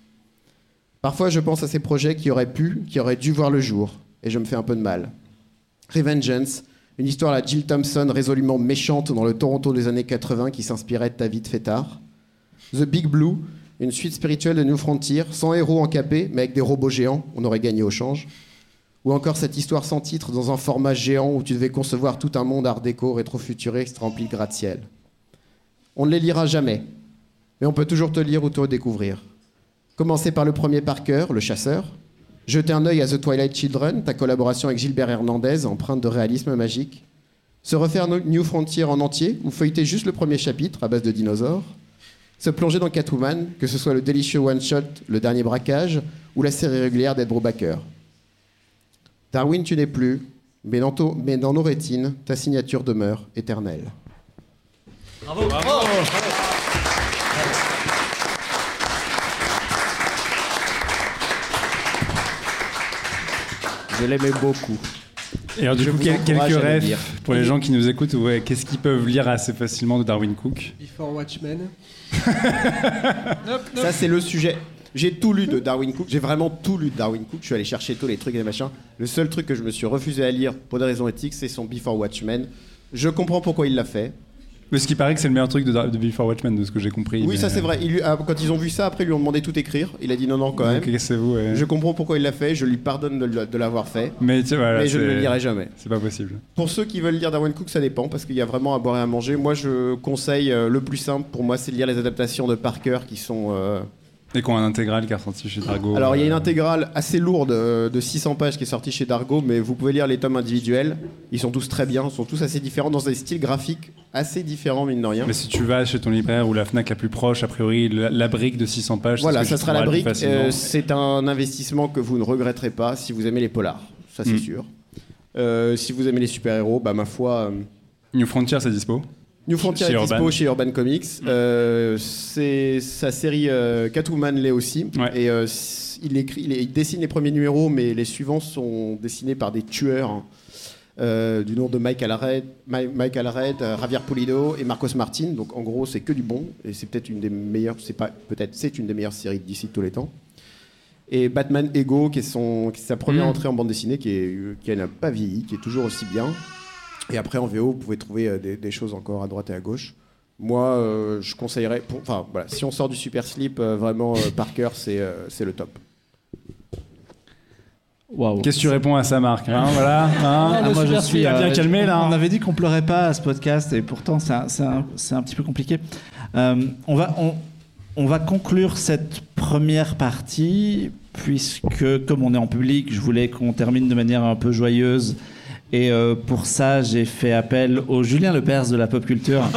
Parfois, je pense à ces projets qui auraient pu, qui auraient dû voir le jour, et je me fais un peu de mal. Revengeance, une histoire à Jill Thompson résolument méchante dans le Toronto des années 80 qui s'inspirait de ta vie. The Big Blue, une suite spirituelle de New Frontier, sans héros encapés, mais avec des robots géants, on aurait gagné au change. Ou encore cette histoire sans titre dans un format géant où tu devais concevoir tout un monde art déco rétro-futuriste rempli de gratte-ciel. On ne les lira jamais, mais on peut toujours te lire ou te redécouvrir. Commencer par le premier par cœur, Le Chasseur. Jeter un œil à The Twilight Children, ta collaboration avec Gilbert Hernandez, empreinte de réalisme magique. Se refaire New Frontier en entier ou feuilleter juste le premier chapitre à base de dinosaures se plonger dans Catwoman, que ce soit le délicieux one-shot, le dernier braquage ou la série régulière d'Ed Brubaker. Darwin, tu n'es plus, mais dans, mais dans, nos rétines, ta signature demeure éternelle. Bravo, bravo. Je l'aimais beaucoup. Et alors, du coup, quelques rêves pour les gens qui nous écoutent. Ouais, Qu'est-ce qu'ils peuvent lire assez facilement de Darwin Cook? Before Watchmen. Ça, c'est le sujet. J'ai tout lu de Darwin Cook. J'ai vraiment tout lu de Darwin Cook. Je suis allé chercher tous les trucs et les machins. Le seul truc que je me suis refusé à lire pour des raisons éthiques, c'est son Before Watchmen. Je comprends pourquoi il l'a fait. Mais ce qui paraît que c'est le meilleur truc de, de Before Watchmen, de ce que j'ai compris. Oui, ça c'est vrai. Quand ils ont vu ça, après, ils lui ont demandé tout écrire. Il a dit non, non, quand même. vous, Je comprends pourquoi il l'a fait. Je lui pardonne de, l'avoir fait. Mais, mais je ne le lirai jamais. C'est pas possible. Pour ceux qui veulent lire Darwin Cook, ça dépend parce qu'il y a vraiment à boire et à manger. Moi, je conseille euh, le plus simple pour moi, c'est de lire les adaptations de Parker qui sont. Euh, et qu'on a un intégral qui est ressorti chez Dargo. Alors il y a une euh, intégrale assez lourde euh, de 600 pages qui est sortie chez Dargo, mais vous pouvez lire les tomes individuels. Ils sont tous très bien, ils sont tous assez différents dans des styles graphiques assez différents, mine de rien. Mais si tu vas chez ton libraire ou la Fnac la plus proche, a priori, la, brique de 600 pages. Voilà, ça sera la brique. Euh, c'est un investissement que vous ne regretterez pas si vous aimez les polars, ça c'est mm. sûr. si vous aimez les super-héros, bah ma foi. New Frontier, c'est dispo? New Frontier est dispo chez Urban Comics. Euh, c'est sa série euh, Catwoman l'est aussi. Et euh, il, écrit, il, dessine les premiers numéros, mais les suivants sont dessinés par des tueurs hein. du nom de Mike Allred, Mike Allred Javier Pulido et Marcos Martin. Donc en gros, c'est que du bon. Et c'est peut-être une des meilleures, c'est pas peut-être c'est une des meilleures séries d'ici de tous les temps. Et Batman Ego, qui est, son, qui est sa première mm. entrée en bande dessinée, qui, est, qui n'a pas vieilli, qui est toujours aussi bien. Et après, en VO, vous pouvez trouver euh, des, choses encore à droite et à gauche. Moi, euh, je conseillerais. Enfin, voilà, si on sort du Super Slip, euh, vraiment, Parker, c'est c'est le top. Qu'est-ce que tu réponds à ça, Marc hein, voilà, hein? Ah, Moi, je suis bien calmé là. On avait dit qu'on pleurait pas à ce podcast, et pourtant, c'est un, un, petit peu compliqué. on va. On, on va conclure cette première partie, puisque comme on est en public, je voulais qu'on termine de manière un peu joyeuse et euh, pour ça, j'ai fait appel au Julien Lepers de la pop culture.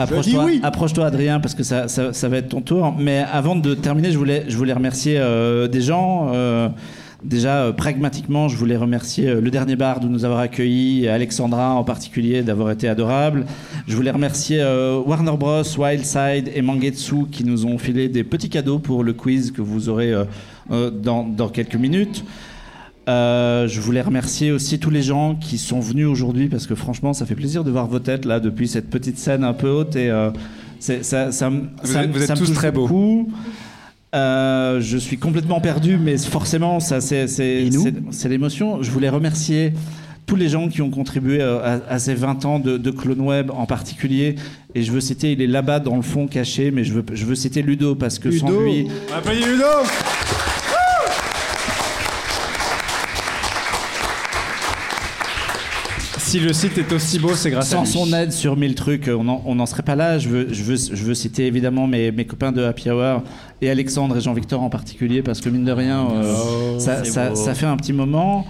Approche-toi, approche Adrien, parce que ça, ça, va être ton tour. Mais avant de terminer, je voulais, je voulais remercier euh, des gens. Euh, déjà, pragmatiquement, je voulais remercier le dernier bar de nous avoir accueillis, Alexandra en particulier, d'avoir été adorable. Je voulais remercier Warner Bros, Wildside et Mangetsu qui nous ont filé des petits cadeaux pour le quiz que vous aurez dans, dans quelques minutes. Euh, je voulais remercier aussi tous les gens qui sont venus aujourd'hui parce que franchement, ça fait plaisir de voir vos têtes là depuis cette petite scène un peu haute et euh, ça, ça, vous êtes, vous êtes tous très beaux. Euh, je suis complètement perdu, mais forcément, ça c'est l'émotion. Je voulais remercier tous les gens qui ont contribué à, ces 20 ans de, de, Clone Web en particulier. Et je veux citer, il est là-bas dans le fond caché, mais je veux, je veux citer Ludo parce que sans lui. Ludo si le site est aussi beau, c'est grâce à lui. Sans son aide sur mille trucs, on n'en serait pas là. Je veux, je veux, je veux citer évidemment mes, mes, copains de Happy Hour et Alexandre et Jean-Victor en particulier, parce que mine de rien, euh, oh, ça, ça, ça, fait un petit moment.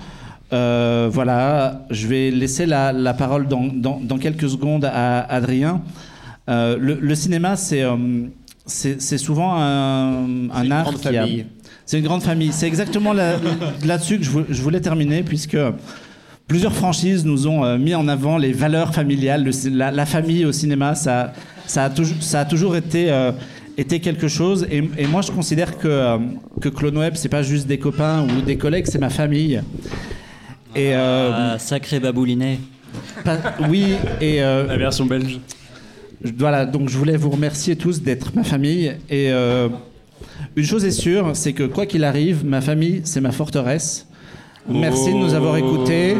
Euh, voilà, je vais laisser la, la parole dans, dans, dans, quelques secondes à Adrien. Euh, le, le, cinéma, c'est c'est souvent un, un art qui a. C'est une grande famille. C'est exactement là-dessus que je, je voulais terminer, puisque plusieurs franchises nous ont euh, mis en avant les valeurs familiales, le la, la famille au cinéma. Ça, ça, a, toujours- ça a toujours été, euh, été quelque chose. Et, et moi, je considère que, euh, que Clone Web, c'est pas juste des copains ou des collègues, c'est ma famille. Et euh, Ah, sacré baboulinet. pas- oui, et euh, La version belge. je- Voilà, donc je voulais vous remercier tous d'être ma famille. Et euh, une chose est sûre, c'est que quoi qu'il arrive, ma famille, c'est ma forteresse. Merci de nous avoir écoutés.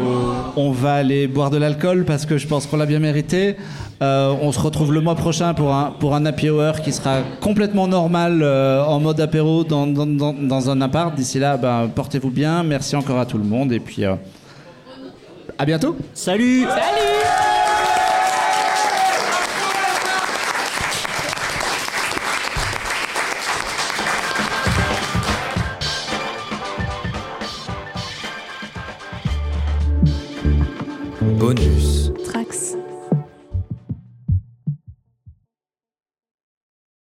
On va aller boire de l'alcool parce que je pense qu'on l'a bien mérité. Euh, on se retrouve le mois prochain pour un, pour un happy hour qui sera complètement normal euh, en mode apéro dans, dans, dans, dans un appart. D'ici là, ben, portez-vous bien. Merci encore à tout le monde. Et puis, euh, à bientôt. Salut Bonus.